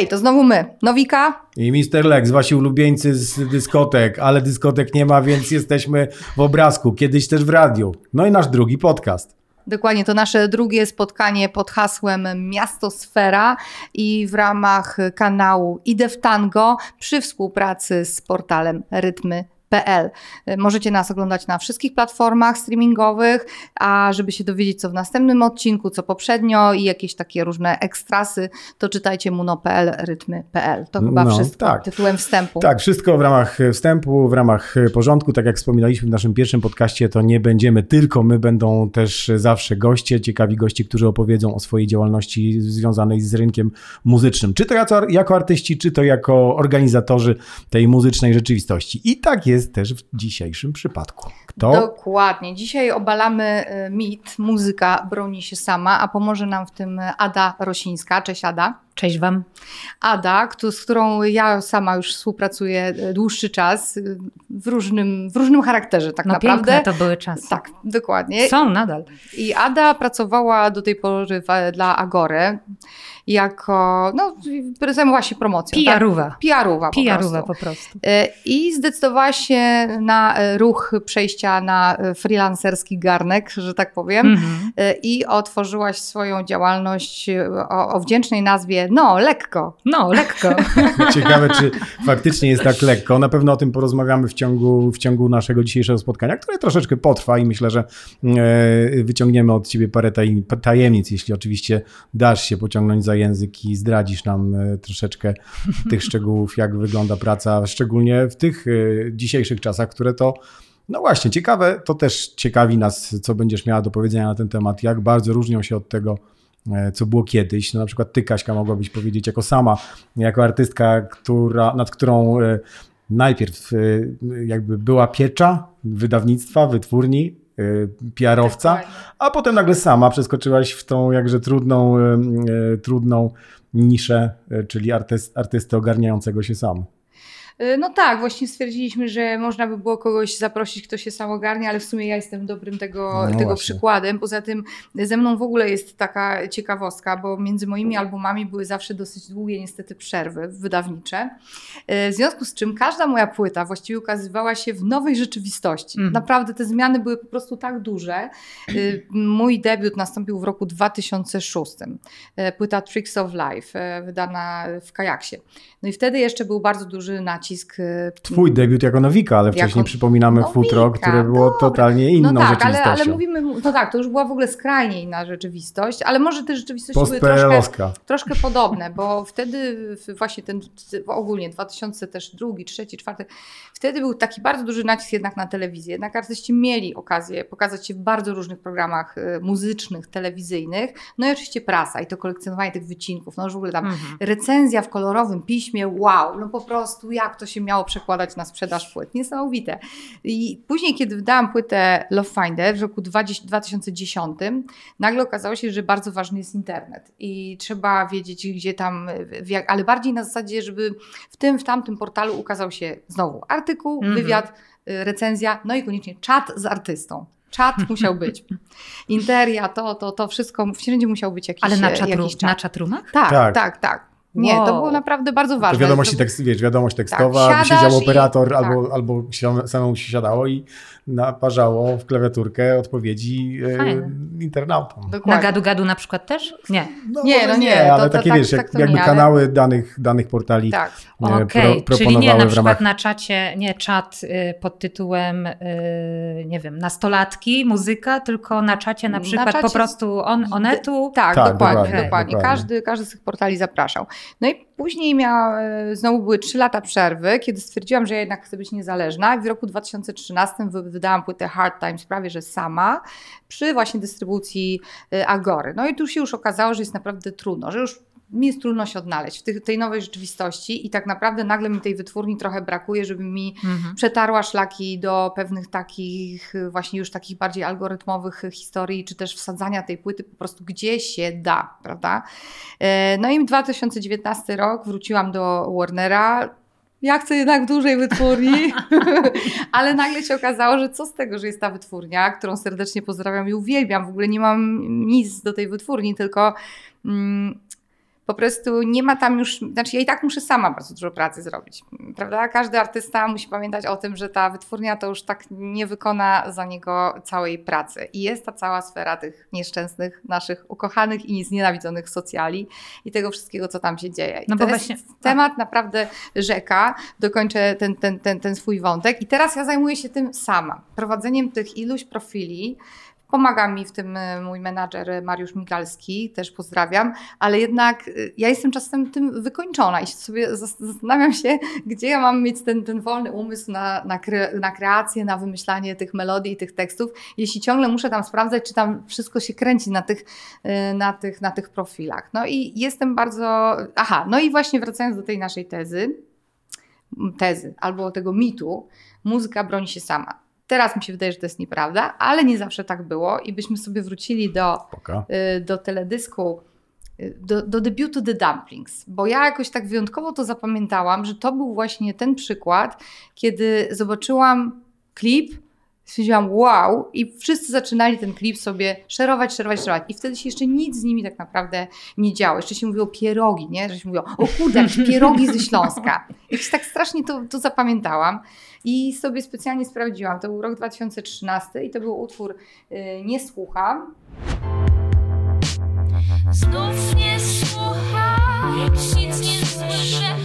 Hej, to znowu my. Nowika. I Mr. Lex, wasi ulubieńcy z dyskotek, ale dyskotek nie ma, więc jesteśmy w obrazku, kiedyś też w radiu. No i nasz drugi podcast. Dokładnie, to nasze drugie spotkanie pod hasłem Miastosfera i w ramach kanału Idę w Tango przy współpracy z portalem Rytmy PL. Możecie nas oglądać na wszystkich platformach streamingowych, a żeby się dowiedzieć, co w następnym odcinku, co poprzednio i jakieś takie różne ekstrasy, to czytajcie muno.pl, rytmy.pl. To chyba no, wszystko tak. tytułem wstępu. Tak, wszystko w ramach wstępu, w ramach porządku. Tak jak wspominaliśmy w naszym pierwszym podcaście, to nie będziemy tylko my, będą też zawsze goście, ciekawi goście, którzy opowiedzą o swojej działalności związanej z rynkiem muzycznym. Czy to jako artyści, czy to jako organizatorzy tej muzycznej rzeczywistości. I tak jest jest też w dzisiejszym przypadku. Kto? Dokładnie. Dzisiaj obalamy y, mit, muzyka broni się sama, a pomoże nam w tym Ada Rosińska. Cześć Ada. Cześć Wam. Ada, z którą ja sama już współpracuję y, dłuższy czas y, w różnym, w różnym charakterze tak no naprawdę. Piękne to były czasy. Tak, dokładnie. Są nadal. I Ada pracowała do tej pory dla Agory jako, no zajmowała się promocją. Pijaruwa. Tak? Po po prostu. E, I zdecydowała się na e, ruch przejścia na e, freelancerski garnek, że tak powiem. Mhm. I otworzyłaś swoją działalność o, o wdzięcznej nazwie No, lekko. No, lekko. Ciekawe, czy faktycznie jest tak lekko. Na pewno o tym porozmawiamy w ciągu, w ciągu naszego dzisiejszego spotkania, które troszeczkę potrwa i myślę, że wyciągniemy od ciebie parę tajemnic, jeśli oczywiście dasz się pociągnąć za język i zdradzisz nam e, troszeczkę tych szczegółów, jak wygląda praca, szczególnie w tych e, dzisiejszych czasach, które to no właśnie, ciekawe, to też ciekawi nas, co będziesz miała do powiedzenia na ten temat, jak bardzo różnią się od tego, e, co było kiedyś. No na przykład ty, Kaśka, mogłabyś powiedzieć jako sama, jako artystka, która, nad którą najpierw jakby była piecza wydawnictwa, wytwórni, PR-owca, a potem nagle sama przeskoczyłaś w tą jakże trudną, y, y, trudną niszę, czyli artyst, artysty ogarniającego się sam. Y, no tak, właśnie stwierdziliśmy, że można by było kogoś zaprosić, kto się sam ogarnia, ale w sumie ja jestem dobrym tego, no tego przykładem. Poza tym ze mną w ogóle jest taka ciekawostka, bo między moimi albumami były zawsze dosyć długie niestety przerwy wydawnicze. Y, w związku z czym każda moja płyta właściwie ukazywała się w nowej rzeczywistości. Mm. Naprawdę te zmiany były po prostu tak duże. Y, mój debiut nastąpił w roku 2006. Płyta Tricks of Life, wydana w Kajaksie. No i wtedy jeszcze był bardzo duży nacisk nacisk. Y, Twój debiut jako nowika, ale wcześniej jako przypominamy nowika, futro, które było dobra. totalnie inną no tak, rzeczywistością. Ale, ale mówimy, no tak, to już była w ogóle skrajnie inna rzeczywistość, ale może te rzeczywistości były troszkę, troszkę podobne, bo wtedy właśnie ten ogólnie 2002, 2003, 2004, wtedy był taki bardzo duży nacisk jednak na telewizję. Jednak artyści mieli okazję pokazać się w bardzo różnych programach y, muzycznych, telewizyjnych, no i oczywiście prasa i to kolekcjonowanie tych wycinków, no już w ogóle tam mhm. recenzja w kolorowym piśmie, wow, no po prostu jak to się miało przekładać na sprzedaż płyt. Niesamowite. I później, kiedy wydałam płytę Love Finder w roku 2010, nagle okazało się, że bardzo ważny jest internet i trzeba wiedzieć, gdzie tam, jak, ale bardziej na zasadzie, żeby w tym, w tamtym portalu ukazał się znowu artykuł, mhm. wywiad, y, recenzja, no i koniecznie czat z artystą. Czat musiał być. Interia, to, to, to wszystko, wszędzie musiał być jakiś Ale na, czat, jakiś czat. na czatrumach? Tak, tak, tak. tak. Nie, wow. to było naprawdę bardzo ważne. To wiadomości, tekst, wiesz, wiadomość tekstowa, tak, siedział operator i, albo, tak. albo samemu się siadało i naparzało w klawiaturkę odpowiedzi e, internautom. Dokładnie. Na gadu-gadu na przykład też? Nie. No, nie, no nie, nie ale to, takie to, wiesz, tak, jak, jakby nie, kanały ale... danych, danych portali tak. e, okay. pro, Czyli nie na przykład ramach... na czacie, nie czat y, pod tytułem y, nie wiem, nastolatki, muzyka, tylko na czacie na przykład na czacie... po prostu on, onetu. Tak, tak dokładnie, dokładnie, dokładnie. Każdy, każdy z tych portali zapraszał. No i później miała, e, znowu były trzy lata przerwy, kiedy stwierdziłam, że ja jednak chcę być niezależna i w roku 2013 wydałam płytę Hard Times prawie, że sama przy właśnie dystrybucji e, Agory. No i tu się już okazało, że jest naprawdę trudno, że już mi jest trudno się odnaleźć w tej, tej nowej rzeczywistości i tak naprawdę nagle mi tej wytwórni trochę brakuje, żeby mi mhm. przetarła szlaki do pewnych takich właśnie już takich bardziej algorytmowych historii, czy też wsadzania tej płyty po prostu gdzie się da, prawda? E, no i 2019 rok wróciłam do Warnera, ja chcę jednak dużej wytwórni, ale nagle się okazało, że co z tego, że jest ta wytwórnia, którą serdecznie pozdrawiam i uwielbiam, w ogóle nie mam nic do tej wytwórni, tylko mm, po prostu nie ma tam już, znaczy ja i tak muszę sama bardzo dużo pracy zrobić, prawda? Każdy artysta musi pamiętać o tym, że ta wytwórnia to już tak nie wykona za niego całej pracy. I jest ta cała sfera tych nieszczęsnych, naszych ukochanych i znienawidzonych socjali i tego wszystkiego, co tam się dzieje. I no bo właśnie temat naprawdę rzeka. Dokończę ten, ten, ten, ten swój wątek. I teraz ja zajmuję się tym sama. Prowadzeniem tych iluś profili, Pomaga mi w tym e, mój menadżer Mariusz Migalski, też pozdrawiam, ale jednak e, ja jestem czasem tym wykończona i sobie zastanawiam się, gdzie ja mam mieć ten, ten wolny umysł na, na, kre, na kreację, na wymyślanie tych melodii i tych tekstów, jeśli ciągle muszę tam sprawdzać, czy tam wszystko się kręci na tych, e, na tych, na tych profilach. No i jestem bardzo. Aha, no i właśnie wracając do tej naszej tezy, tezy albo tego mitu, muzyka broni się sama. Teraz mi się wydaje, że to jest nieprawda, ale nie zawsze tak było i byśmy sobie wrócili do, y, do teledysku, y, do, do debiutu The Dumplings, bo ja jakoś tak wyjątkowo to zapamiętałam, że to był właśnie ten przykład, kiedy zobaczyłam klip, stwierdziłam wow i wszyscy zaczynali ten klip sobie szerować, szerować, szerować i wtedy się jeszcze nic z nimi tak naprawdę nie działo. Jeszcze się mówiło pierogi, nie? Że się mówiło, o kurde, pierogi ze Śląska. I tak strasznie to, to zapamiętałam. I sobie specjalnie sprawdziłam. To był rok 2013 i to był utwór y, Nie słucham. Znów nie słucham, nic nie słyszę,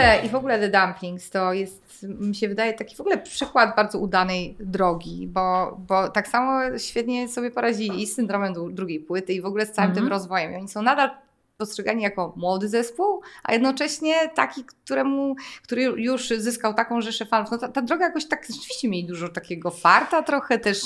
ogóle, I w ogóle The Dumplings to jest, mi się wydaje, taki w ogóle przykład bardzo udanej drogi, bo, bo tak samo świetnie sobie poradzili z syndromem drugiej płyty i w ogóle z całym -hmm. tym mhm. rozwojem. I oni są nadal postrzegani jako młody zespół, a jednocześnie taki, któremu, który już zyskał taką rzeszę fanów. No ta, ta droga jakoś tak rzeczywiście mieli dużo takiego farta trochę też.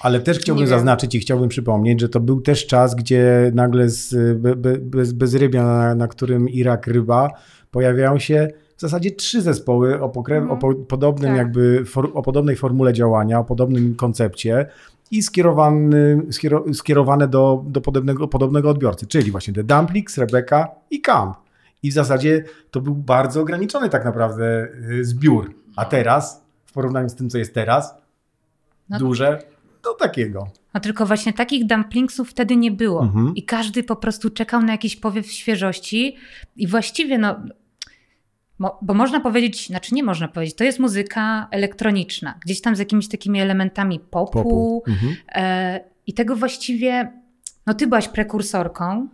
Ale też chciałbym zaznaczyć i chciałbym przypomnieć, że to był też czas, gdzie nagle z, be, be, bez, bez rybia, na, na którym Irak ryba, pojawiają się w zasadzie trzy zespoły o, pokrew, o po, podobnym tak. jakby, for, o podobnej formule działania, o podobnym koncepcie i skierowany, skierowane do, do podobnego, podobnego odbiorcy, czyli właśnie The Dumplings, Rebecca i Camp. I w zasadzie to był bardzo ograniczony tak naprawdę y, zbiór. A teraz, w porównaniu z tym, co jest teraz, no. duże do takiego. No tylko właśnie takich dumplingsów wtedy nie było. Mhm. I każdy po prostu czekał na jakiś powiew świeżości. I właściwie, no, bo można powiedzieć, znaczy nie można powiedzieć, to jest muzyka elektroniczna, gdzieś tam z jakimiś takimi elementami popu. popu. Mhm. E, I tego właściwie, no ty byłaś prekursorką.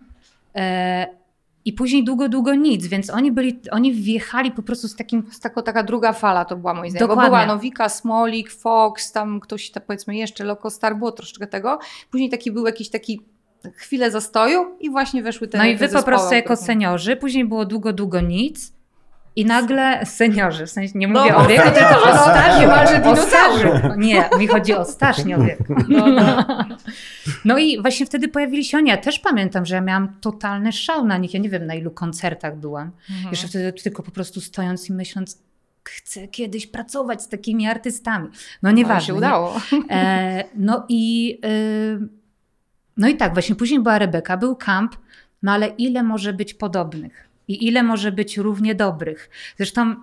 E, i później długo, długo nic, więc oni byli, oni wjechali po prostu z takim... Z taką, taka druga fala to była moim zdaniem, Dokładnie. bo była Nowika, Smolik, Fox, tam ktoś, tam powiedzmy jeszcze, Lokostar, było troszeczkę tego. Później taki był jakiś taki chwilę zastoju i właśnie weszły te No i wy po prostu jako seniorzy, później było długo, długo nic i nagle seniorzy, w sensie nie no, mówię no, o wieku, tylko o stażu. Niemalże dinozaurze. Nie, mi chodzi o staż, nie o wieku. No, no. no i właśnie wtedy pojawili się oni. Ja też pamiętam, że ja miałam totalny szał na nich. Ja nie wiem, na ilu koncertach byłam. Mhm. Jeszcze wtedy tylko po prostu stojąc i myśląc, chcę kiedyś pracować z takimi artystami. No nieważne. No, się udało. E, no i... Y, no i tak, właśnie później była Rebeka, był kamp, no ale ile może być podobnych? I ile może być równie dobrych. Zresztą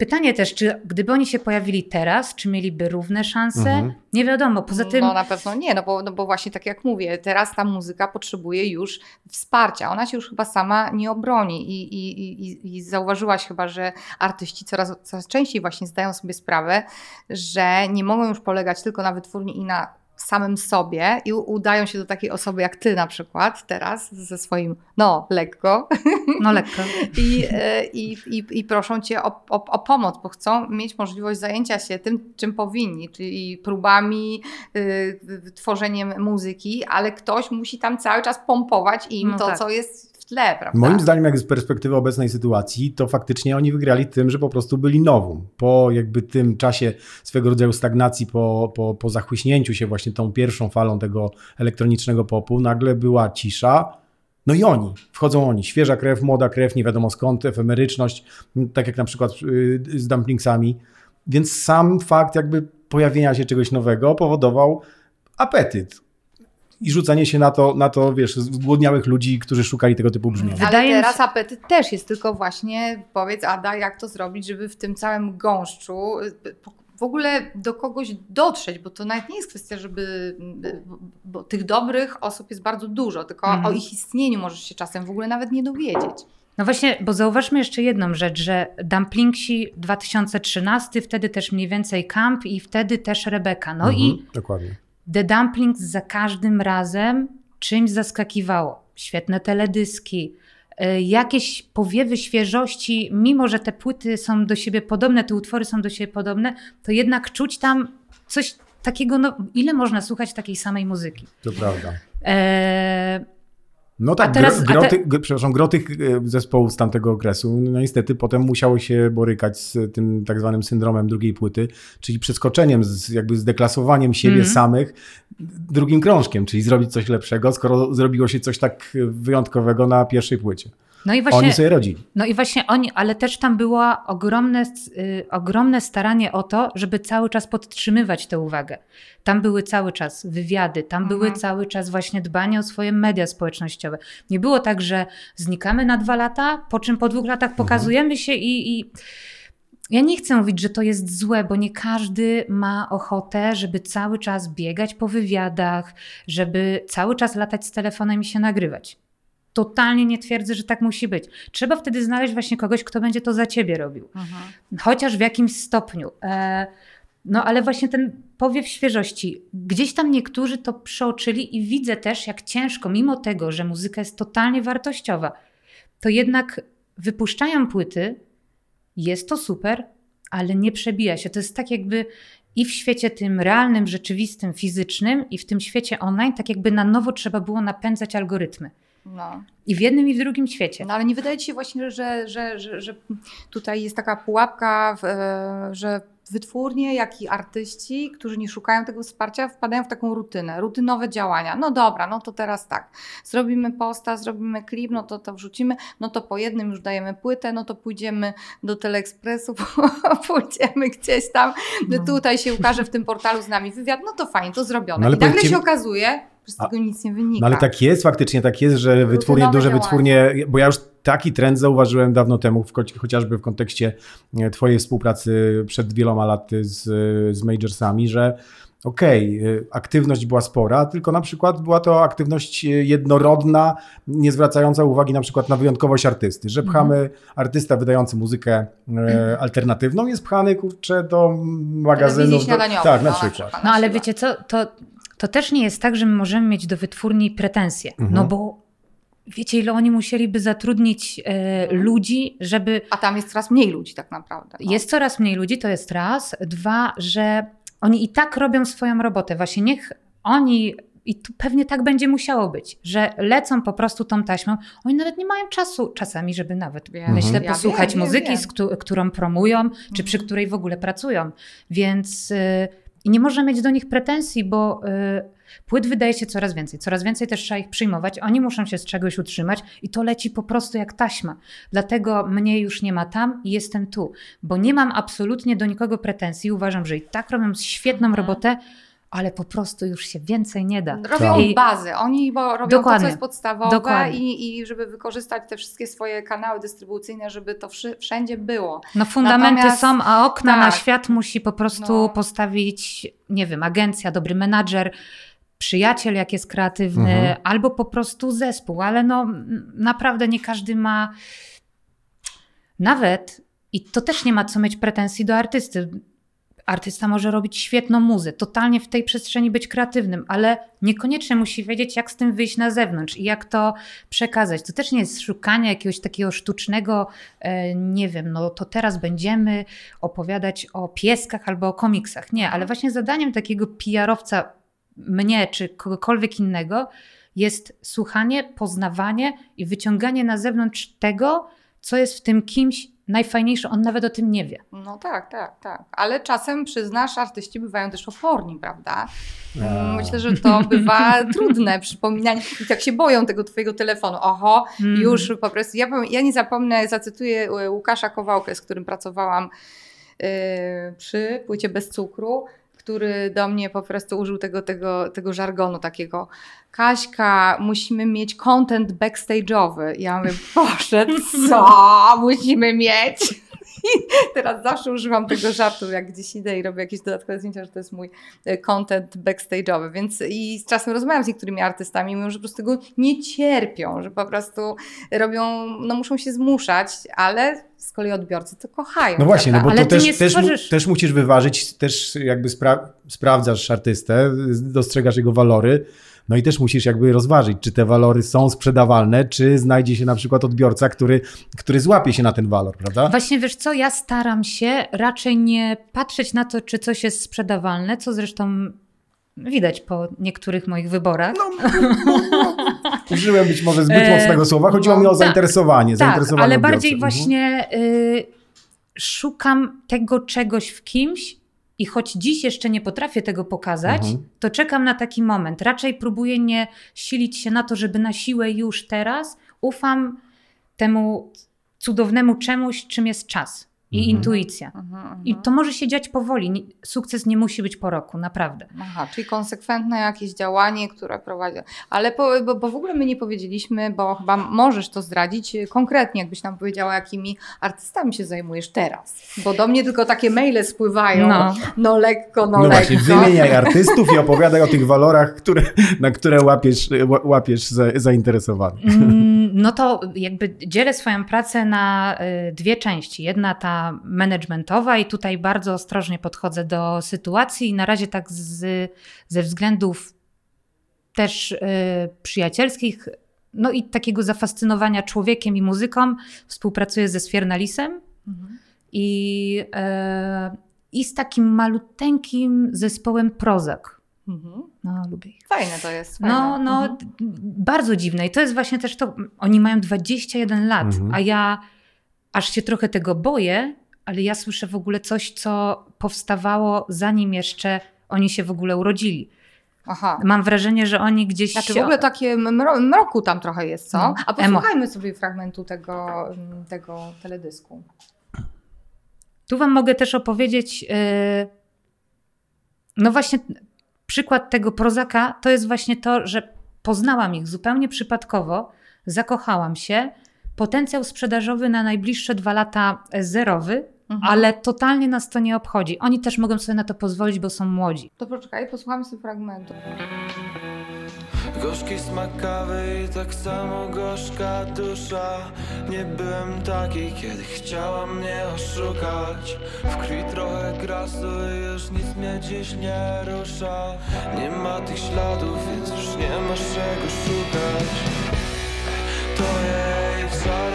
pytanie też, czy gdyby oni się pojawili teraz, czy mieliby równe szanse? Mhm. Nie wiadomo. Poza tym. No na pewno nie, no bo, no bo właśnie tak jak mówię, teraz ta muzyka potrzebuje już wsparcia. Ona się już chyba sama nie obroni i, i, i, i zauważyłaś chyba, że artyści coraz, coraz częściej właśnie zdają sobie sprawę, że nie mogą już polegać tylko na wytwórni i na samym sobie i udają się do takiej osoby jak ty na przykład teraz ze swoim no lekko. No lekko. I, e, i, i, i proszą cię o, o, o, pomoc, bo chcą mieć możliwość zajęcia się tym, czym powinni, czyli próbami, y, tworzeniem muzyki, ale ktoś musi tam cały czas pompować im no to, tak. co jest tle, prawda? Moim zdaniem, jak z perspektywy obecnej sytuacji, to faktycznie oni wygrali tym, że po prostu byli nową. Po jakby tym czasie swego rodzaju stagnacji, po, po, po zachłyśnięciu się właśnie tą pierwszą falą tego elektronicznego popu, nagle była cisza, no i oni, wchodzą oni, świeża krew, młoda krew, nie wiadomo skąd, efemeryczność, tak jak na przykład y, z dumplingsami. Więc sam fakt jakby pojawienia się czegoś nowego powodował apetyt i rzucanie się na to, na to wiesz, zgłodniałych ludzi, którzy szukali tego typu brzmienia. Ale Wydaje teraz się... apetyt też jest, tylko właśnie powiedz Ada, jak to zrobić, żeby w tym całym gąszczu w ogóle do kogoś dotrzeć, bo to nawet nie jest kwestia, żeby, bo tych dobrych osób jest bardzo dużo, tylko mm. o ich istnieniu możesz się czasem w ogóle nawet nie dowiedzieć. No właśnie, bo zauważmy jeszcze jedną rzecz, że Dumplingsi 2013, wtedy też mniej więcej Camp i wtedy też Rebeka. No mhm, i dokładnie. The Dumplings za każdym razem czymś zaskakiwało. Świetne teledyski, y, jakieś powiewy świeżości, mimo że te płyty są do siebie podobne, te utwory są do siebie podobne, to jednak czuć tam coś takiego, no ile można słuchać takiej samej muzyki. To prawda. E no tak, teraz, gro, te... przepraszam, gro tych e, zespołów z tamtego okresu, no niestety potem musiało się borykać z tym tak zwanym syndromem drugiej płyty, czyli przeskoczeniem, z, jakby z deklasowaniem siebie mm. samych drugim krążkiem, czyli zrobić coś lepszego, skoro zrobiło się coś tak wyjątkowego na pierwszej płycie. No i właśnie, oni sobie radzili. No i właśnie oni, ale też tam było ogromne, y, ogromne staranie o to, żeby cały czas podtrzymywać tę uwagę. Tam były cały czas wywiady, tam mhm. były cały czas właśnie dbanie o swoje media społecznościowe. Nie było tak, że znikamy na dwa lata, po czym po dwóch latach mhm. pokazujemy mhm. się i, i ja nie chcę mówić, że to jest złe, bo nie każdy ma ochotę, żeby cały czas biegać po wywiadach, żeby cały czas latać z telefonem i się nagrywać. Totalnie nie twierdzę, że tak musi być. Trzeba wtedy znaleźć właśnie kogoś, kto będzie to za ciebie robił. Mhm. Chociaż w jakimś stopniu. E, no ale właśnie ten powiew świeżości. Gdzieś tam niektórzy to przeoczyli i widzę też, jak ciężko, mimo tego, że muzyka jest totalnie wartościowa, to jednak wypuszczają płyty, jest to super, ale nie przebija się. To jest tak jakby i w świecie tym realnym, rzeczywistym, fizycznym, i w tym świecie online, tak jakby na nowo trzeba było napędzać algorytmy. No. I w jednym i w drugim świecie. No ale nie wydaje ci się właśnie, że, że, że, że tutaj jest taka pułapka, e, że wytwórnie, jak i artyści, którzy nie szukają tego wsparcia, wpadają w taką rutynę, rutynowe działania. No dobra, no to teraz tak, zrobimy posta, zrobimy klip, no to to wrzucimy, no to po jednym już dajemy płytę, no to pójdziemy do Teleekspresu, pójdziemy gdzieś tam, no. tutaj się ukaże w tym portalu z nami wywiad, no to fajnie, to zrobione. No, I nagle się okazuje, że z tego nic nie wynika. No ale tak jest, faktycznie tak jest, że wytwórnie, duże działania. wytwórnie, bo ja już taki trend zauważyłem dawno temu, w, chociażby w kontekście e, Twojej współpracy przed wieloma laty z, z majorsami, że okej, okay, aktywność była spora, tylko na przykład była to aktywność jednorodna, nie zwracająca uwagi na przykład na wyjątkowość artysty, że pchamy mhm. artysta wydający muzykę e, mhm. alternatywną jest pchany kurczę do magazynu. Do, tak, na przykład. No ale wiecie co, to, to też nie jest tak, że my możemy mieć do wytwórni pretensje, no mhm. no bo wiecie, ile oni musieliby zatrudnić e, ludzi, żeby. A tam jest coraz mniej ludzi, tak naprawdę. No. Jest coraz mniej ludzi, to jest raz. Dwa, że oni i tak robią swoją robotę. Właśnie niech oni. I tu pewnie tak będzie musiało być, że lecą po prostu tą taśmą. Oni nawet nie mają czasu czasami, żeby nawet, mhm. myślę, posłuchać ja wiem, muzyki, wiem, wiem. którą promują, czy przy mhm. której w ogóle pracują. Więc. Y, i nie można mieć do nich pretensji, bo y, płyt wydaje się coraz więcej. Coraz więcej też trzeba ich przyjmować. Oni muszą się z czegoś utrzymać i to leci po prostu jak taśma. Dlatego mnie już nie ma tam i jestem tu, bo nie mam absolutnie do nikogo pretensji. Uważam, że i tak robią świetną mhm. robotę ale po prostu już się więcej nie da. Robią I, bazy, oni bo robią dokładnie, to, co jest podstawowe i, i żeby wykorzystać te wszystkie swoje kanały dystrybucyjne, żeby to wszędzie było. No fundamenty Natomiast, są, a okna tak, na świat musi po prostu no. postawić, nie wiem, agencja, dobry menadżer, przyjaciel, jak jest kreatywny, mhm. albo po prostu zespół, ale no naprawdę nie każdy ma nawet i to też nie ma co mieć pretensji do artysty artysta może robić świetną muzę, totalnie w tej przestrzeni być kreatywnym, ale niekoniecznie musi wiedzieć, jak z tym wyjść na zewnątrz i jak to przekazać. To też nie jest szukanie jakiegoś takiego sztucznego, e, nie wiem, no to teraz będziemy opowiadać o pieskach albo o komiksach. Nie, ale właśnie zadaniem takiego PR-owca, mnie czy kogokolwiek innego, jest słuchanie, poznawanie i wyciąganie na zewnątrz tego, co jest w tym kimś najfajniejsze, on nawet o tym nie wie. No tak, tak, tak. Ale czasem przyznasz, artyści bywają też oporni, prawda? Mm, myślę, że to bywa trudne przypominanie i tak się boją tego twojego telefonu. Oho, mm. już po prostu. Ja, ja nie zapomnę, zacytuję e, Łukasza Kowałkę, z którym pracowałam yy, przy płycie bez cukru który do mnie po prostu użył tego, tego, tego żargonu takiego. Kaśka, musimy mieć content backstage'owy. Ja mówię, Boże, co musimy mieć? Teraz zawsze używam tego żartu, jak gdzieś idę i robię jakieś dodatkowe zdjęcia, że to jest mój e, content backstage'owy. Więc i z czasem rozmawiam z niektórymi artystami, mówią, że po prostu tego nie cierpią, że po prostu robią, no muszą się zmuszać, ale z kolei odbiorcy to kochają. No właśnie, no bo ale to też, też, też musisz wyważyć, też jakby spra sprawdzasz artystę, dostrzegasz jego walory, no i też musisz jakby rozważyć, czy te walory są sprzedawalne, czy znajdzie się na przykład odbiorca, który, który złapie się na ten walor, prawda? Właśnie wiesz co, ja staram się raczej nie patrzeć na to, czy coś jest sprzedawalne, co zresztą Widać po niektórych moich wyborach. No, no, no. Użyłem być może zbyt e, mocnego słowa. Chodziło mi o tak, zainteresowanie. Tak, zainteresowanie ale bardziej mhm. właśnie y, szukam tego czegoś w kimś, i choć dziś jeszcze nie potrafię tego pokazać, mhm. to czekam na taki moment. Raczej próbuję nie silić się na to, żeby na siłę już teraz. Ufam temu cudownemu czemuś, czym jest czas i mhm. intuicja. Mhm, I to może się dziać powoli. Sukces nie musi być po roku, naprawdę. Aha, czyli konsekwentne jakieś działanie, które prowadzi. Ale po, bo, bo, w ogóle my nie powiedzieliśmy, bo chyba możesz to zdradzić konkretnie, jakbyś nam powiedziała, jakimi artystami się zajmujesz teraz. Bo do mnie tylko takie maile spływają. No, no lekko, no, no lekko. Właśnie, wymieniaj artystów i opowiadaj o tych walorach, które, na które łapiesz, łapiesz zainteresowany. Mm, no to jakby dzielę swoją pracę na y, dwie części. Jedna ta managementowa i tutaj bardzo ostrożnie podchodzę do sytuacji i na razie tak z, ze względów też y, przyjacielskich, no i takiego zafascynowania człowiekiem i muzyką współpracuję ze Sfiernalisem mhm. i, y, i z takim maluteńkim zespołem Prozak. Mhm. No, lubię ich. Fajne to jest. No, fajne. No, no mhm. bardzo dziwne. I to jest właśnie też to, oni mają 21 lat, mhm. a ja aż się trochę tego boję, ale ja słyszę w ogóle coś, co powstawało zanim jeszcze oni się w ogóle urodzili. Aha. Mam wrażenie, że oni gdzieś. Znaczy w ogóle takie mro mroku tam trochę jest, co? No, A posłuchajmy emo. sobie fragmentu tego, mm, tego teledysku. Tu Wam mogę też opowiedzieć. Yy, no właśnie, przykład tego prozaka to jest właśnie to, że poznałam ich zupełnie przypadkowo, zakochałam się potencjał sprzedażowy na najbliższe dwa lata zerowy, mhm. ale totalnie nas to nie obchodzi. Oni też mogą sobie na to pozwolić, bo są młodzi. To poczekaj, posłuchamy sobie fragmentu. Gorzki smak kawy i tak samo gorzka dusza Nie byłem taki, kiedy chciała mnie oszukać W krwi trochę grasu i już nic mnie dziś nie rusza Nie ma tych śladów, więc już nie masz czego szukać To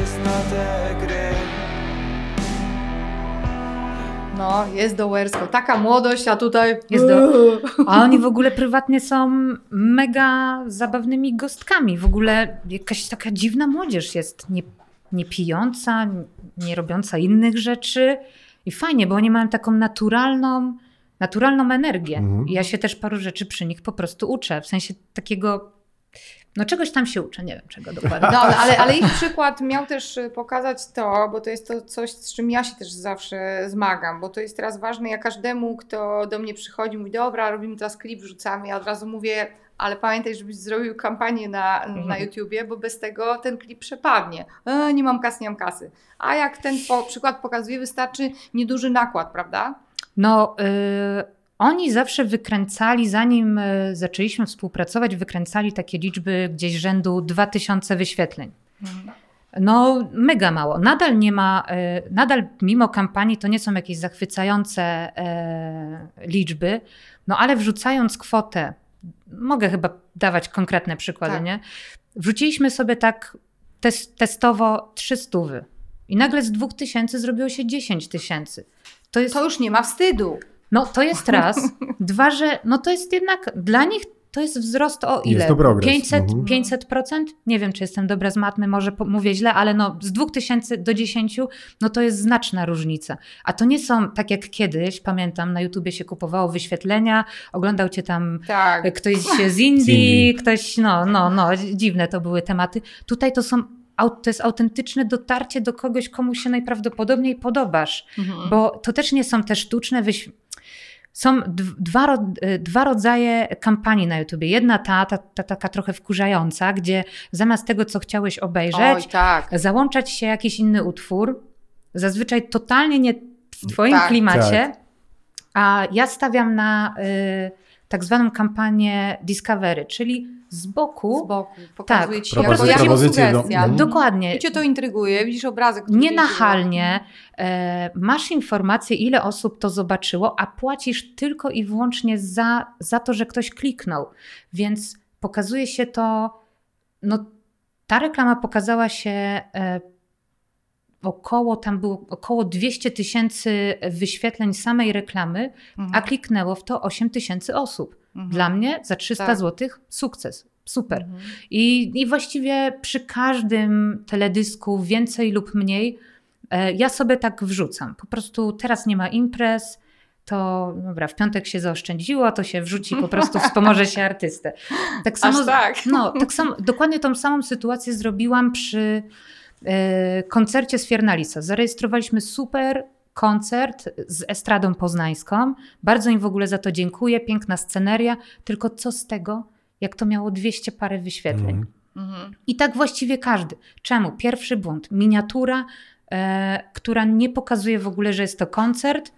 jest na te gry. No, jest dołersko. Taka młodość, a tutaj... Jest do... A oni w ogóle prywatnie są mega zabawnymi gostkami. W ogóle jakaś taka dziwna młodzież jest. Nie, nie pijąca, nie robiąca innych rzeczy. I fajnie, bo oni mają taką naturalną, naturalną energię. Mhm. I ja się też paru rzeczy przy nich po prostu uczę. W sensie takiego no czegoś tam się uczę, nie wiem czego dokładnie. No, ale, ale ich przykład miał też y, pokazać to, bo to jest to coś, z czym ja się też zawsze zmagam, bo to jest teraz ważne, ja każdemu, kto do mnie przychodzi, mówi, dobra, robimy teraz klip, wrzucamy, ja od razu mówię, ale pamiętaj, żebyś zrobił kampanię na, mhm. na YouTubie, bo bez tego ten klip przepadnie. E, nie mam kasy, nie mam kasy. A jak ten po, przykład pokazuje, wystarczy nieduży nakład, prawda? No, yy, oni zawsze wykręcali, zanim e, zaczęliśmy współpracować, wykręcali takie liczby gdzieś rzędu 2000 wyświetleń. No, mega mało. Nadal nie ma, e, nadal mimo kampanii to nie są jakieś zachwycające e, liczby, no ale wrzucając kwotę, mogę chyba dawać konkretne przykłady, tak. nie? Wrzuciliśmy sobie tak testowo 300 i nagle z 2000 zrobiło się 10 tysięcy. To, jest... to już nie ma wstydu. No to jest raz. Dwa, że no to jest jednak dla nich to jest wzrost o ile? Jest to progres. 500, mhm. 500%? Nie wiem, czy jestem dobra z matmy, może mówię źle, ale no z 2000 do 10, no to jest znaczna różnica. A to nie są, tak jak kiedyś, pamiętam, na YouTubie się kupowało wyświetlenia, oglądał cię tam tak. ktoś z Indii, ktoś, no, no, no, dziwne to były tematy. Tutaj to są to jest autentyczne dotarcie do kogoś, komu się najprawdopodobniej podobasz. Mhm. Bo to też nie są te sztuczne wyświetlenia są dwa, y, dwa rodzaje kampanii na YouTube. Jedna ta, ta, ta, taka trochę wkurzająca, gdzie zamiast tego, co chciałeś obejrzeć, Oj, tak. załączać się jakiś inny utwór, zazwyczaj totalnie nie w twoim tak, klimacie, tak. a ja stawiam na y, tak zwaną kampanię Discovery, czyli z boku. Z boku. Pokazuje tak, ci jako jako sugestia. Do, dokładnie. I cię to intryguje, widzisz obrazek. Nienachalnie e, masz informację, ile osób to zobaczyło, a płacisz tylko i wyłącznie za, za to, że ktoś kliknął. Więc pokazuje się to, no ta reklama pokazała się e, około, tam było około 200 tysięcy wyświetleń samej reklamy, mhm. a kliknęło w to 8 tysięcy osób. Mhm. Dla mnie za 300 tak. zł sukces. Super. Mhm. I, I właściwie przy każdym teledysku, więcej lub mniej, e, ja sobie tak wrzucam. Po prostu teraz nie ma imprez, to dobra, w piątek się zaoszczędziło, to się wrzuci, po prostu wspomoże się artystę. Tak samo, Aż tak. No, tak samo, dokładnie tą samą sytuację zrobiłam przy koncercie z Fiernalisa. Zarejestrowaliśmy super koncert z Estradą Poznańską. Bardzo im w ogóle za to dziękuję, piękna sceneria, tylko co z tego, jak to miało 200 parę wyświetleń. Mhm. I tak właściwie każdy. Czemu? Pierwszy błąd. Miniatura, e, która nie pokazuje w ogóle, że jest to koncert,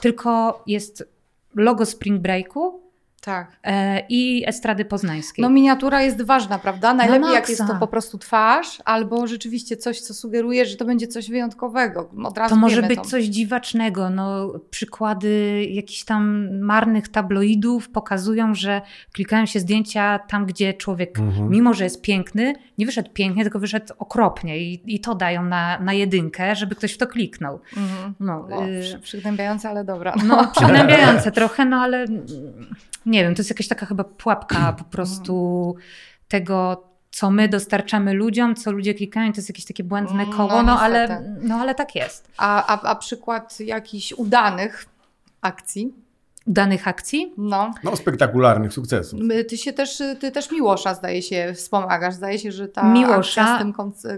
tylko jest logo Spring Breaku tak. E, I estrady poznańskiej. No miniatura jest ważna, prawda? Najlepiej jak jest to po prostu twarz, albo rzeczywiście coś, co sugeruje, że to będzie coś wyjątkowego. Od razu to może być to. coś dziwacznego. No, przykłady jakichś tam marnych tabloidów pokazują, że klikają się zdjęcia tam, gdzie człowiek, mhm. mimo że jest piękny, nie wyszedł pięknie, tylko wyszedł okropnie i, i to dają na, na jedynkę, żeby ktoś w to kliknął. Mhm. No, o, y przygnębiające, ale dobra. No, przygnębiające trochę, no ale nie wiem, to jest jakaś taka chyba pułapka po prostu tego, co my dostarczamy ludziom, co ludzie klikają, to jest jakieś takie błędne mm, koło, no, no ale, no ale tak jest. A, a, a przykład jakichś udanych akcji? Udanych akcji? No. No, spektakularnych sukcesów. Ty się też, ty też Miłosza zdaje się wspomagasz, zdaje się, że ta Miłosza, z tym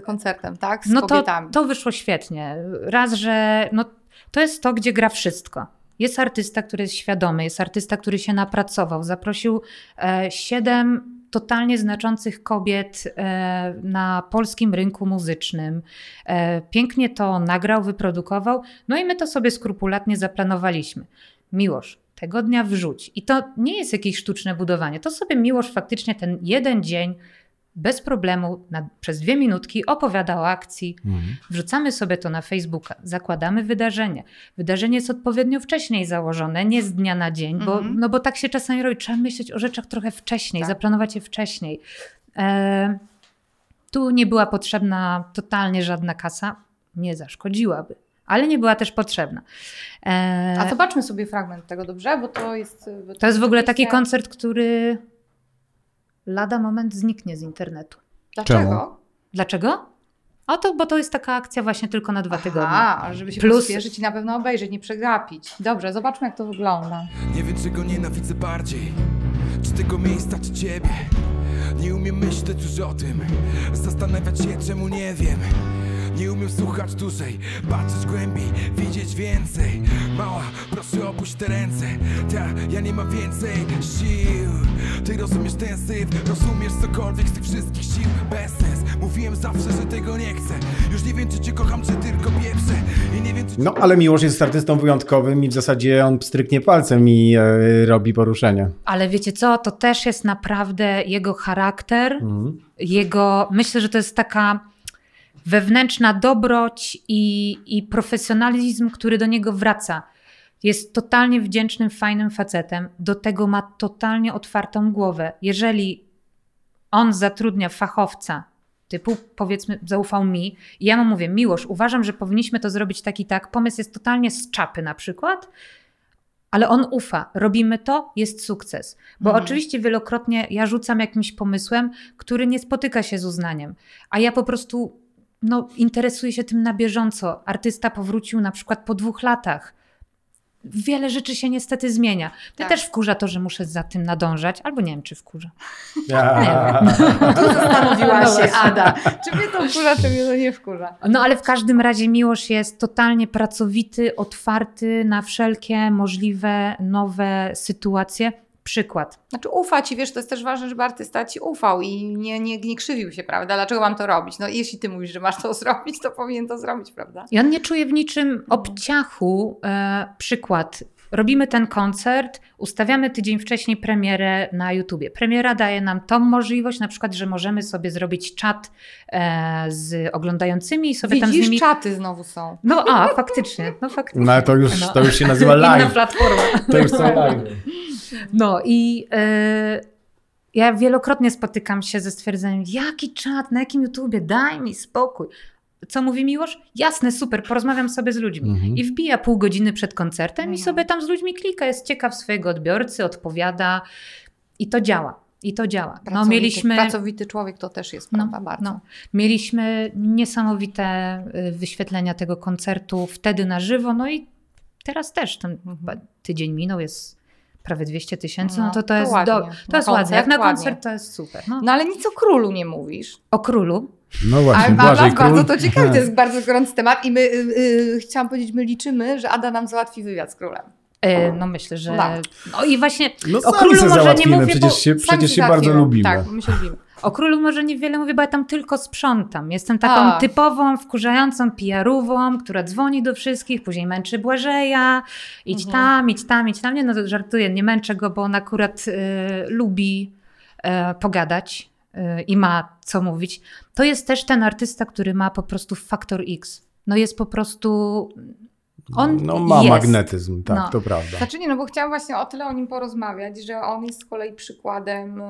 koncertem, tak? Z no kobietami. To, to wyszło świetnie. Raz, że no, to jest to, gdzie gra wszystko. Jest artysta, który jest świadomy, jest artysta, który się napracował. Zaprosił e, siedem totalnie znaczących kobiet e, na polskim rynku muzycznym. E, pięknie to nagrał, wyprodukował, no i my to sobie skrupulatnie zaplanowaliśmy. Miłosz, tego dnia wrzuć. I to nie jest jakieś sztuczne budowanie. To sobie Miłosz faktycznie ten jeden dzień bez problemu na, przez dwie minutki opowiada o akcji. Mhm. Wrzucamy sobie to na Facebooka, zakładamy wydarzenie. Wydarzenie jest odpowiednio wcześniej założone, nie z dnia na dzień, bo, mhm. no bo tak się czasami robi. Trzeba myśleć o rzeczach trochę wcześniej, tak. zaplanować je wcześniej. E, tu nie była potrzebna totalnie żadna kasa, nie zaszkodziłaby ale nie była też potrzebna. E... A zobaczmy sobie fragment tego, dobrze? Bo to jest. Bo to, to jest w ogóle taki koncert, który lada moment zniknie z internetu. Dlaczego? Czemu? Dlaczego? O to, bo to jest taka akcja właśnie tylko na dwa Aha, tygodnie. A, żeby się Plus... i na pewno obejrzeć, nie przegapić. Dobrze, zobaczmy jak to wygląda. Nie wiem, czego nienawidzę bardziej. Czy tego miejsca, czy ciebie. Nie umiem myśleć już o tym. Zastanawiać się, czemu nie wiem. Nie umiem słuchać dłużej, patrzeć głębiej, widzieć więcej. Mała, proszę opuść te ręce. Ta, ja nie mam więcej sił. Ty rozumiesz ten syf, rozumiesz cokolwiek z tych wszystkich sił? Bez sens, mówiłem zawsze, że tego nie chcę. Już nie wiem, czy cię kocham, czy tylko pieprzę. I nie wiem, czy... No, ale Miłosz jest artystą wyjątkowym i w zasadzie on stryknie palcem i e, robi poruszenie. Ale wiecie co, to też jest naprawdę jego charakter, mhm. jego... Myślę, że to jest taka wewnętrzna dobroć i, i profesjonalizm, który do niego wraca. Jest totalnie wdzięcznym, fajnym facetem. Do tego ma totalnie otwartą głowę. Jeżeli on zatrudnia fachowca, typu powiedzmy, zaufał mi, i ja mu mówię, Miłosz, uważam, że powinniśmy to zrobić tak i tak. Pomysł jest totalnie z czapy na przykład, ale on ufa, robimy to, jest sukces. Bo mhm. oczywiście wielokrotnie ja rzucam jakimś pomysłem, który nie spotyka się z uznaniem, a ja po prostu no, interesuje się tym na bieżąco. Artysta powrócił na przykład po dwóch latach. wiele rzeczy się niestety zmienia. Mnie tak. też wkurza to, że muszę za tym nadążać, albo nie wiem, czy wkurza. Ja. Nie wiem. Tu zastanowiła no się Ada. Czy mnie to wkurza, czy mnie to nie wkurza. No ale w każdym razie Miłosz jest totalnie pracowity, otwarty na wszelkie możliwe nowe sytuacje przykład. Znaczy ufa ci, wiesz, to jest też ważne, żeby artysta ci ufał i nie, nie, nie krzywił się, prawda? Dlaczego mam to robić? No jeśli ty mówisz, że masz to zrobić, to powinien to zrobić, prawda? I on nie czuje w niczym obciachu. E, przykład. Robimy ten koncert, ustawiamy tydzień wcześniej premierę na YouTubie. Premiera daje nam tą możliwość, na przykład, że możemy sobie zrobić czat e, z oglądającymi i sobie Widzisz, tam z nimi... czaty znowu są. No a, faktycznie, no faktycznie. No to już, no. to już się nazywa live. Inna platforma. To już są live. No i e, ja wielokrotnie spotykam się ze stwierdzeniem, jaki czat, na jakim YouTubie, daj mi spokój. Co mówi Miłosz? Jasne, super, porozmawiam sobie z ludźmi. Mhm. I wbija pół godziny przed koncertem mhm. i sobie tam z ludźmi klika, jest ciekaw swojego odbiorcy, odpowiada i to działa. I to działa. No, pracowity, no, mieliśmy, pracowity człowiek to też jest, no, prawda? Bardzo. No. Mieliśmy niesamowite y, wyświetlenia tego koncertu wtedy na żywo, no i teraz też ten mhm. tydzień minął, jest prawie 200 tysięcy, no, no, to to, to jest, ładnie. do, to jest ładnie. Jak na koncert to jest super. No. no ale nic o królu nie mówisz. O królu? No właśnie, A, Król. Bardzo to ciekawe, to jest bardzo gorący temat i my, yy, chciałam powiedzieć, my liczymy, że Ada nam załatwi wywiad z królem. E, no myślę, że... No, no i właśnie no, o królu może nie mówię, przecież się, przecież się bardzo lubimy. Tak, my się lubimy. O królu może niewiele mówię, bo ja tam tylko sprzątam. Jestem taką A. typową, wkurzającą PR-ową, która dzwoni do wszystkich, później męczy Błażeja, idź mhm. tam, idź tam, idź tam. Nie, no to żartuję, nie męczę go, bo on akurat y, lubi y, pogadać y, i ma co mówić. To jest też ten artysta, który ma po prostu faktor X. No jest po prostu on no, ma jest. magnetyzm, tak, no. to prawda. Znaczy nie, no bo chciałam właśnie o tyle o nim porozmawiać, że on jest z kolei przykładem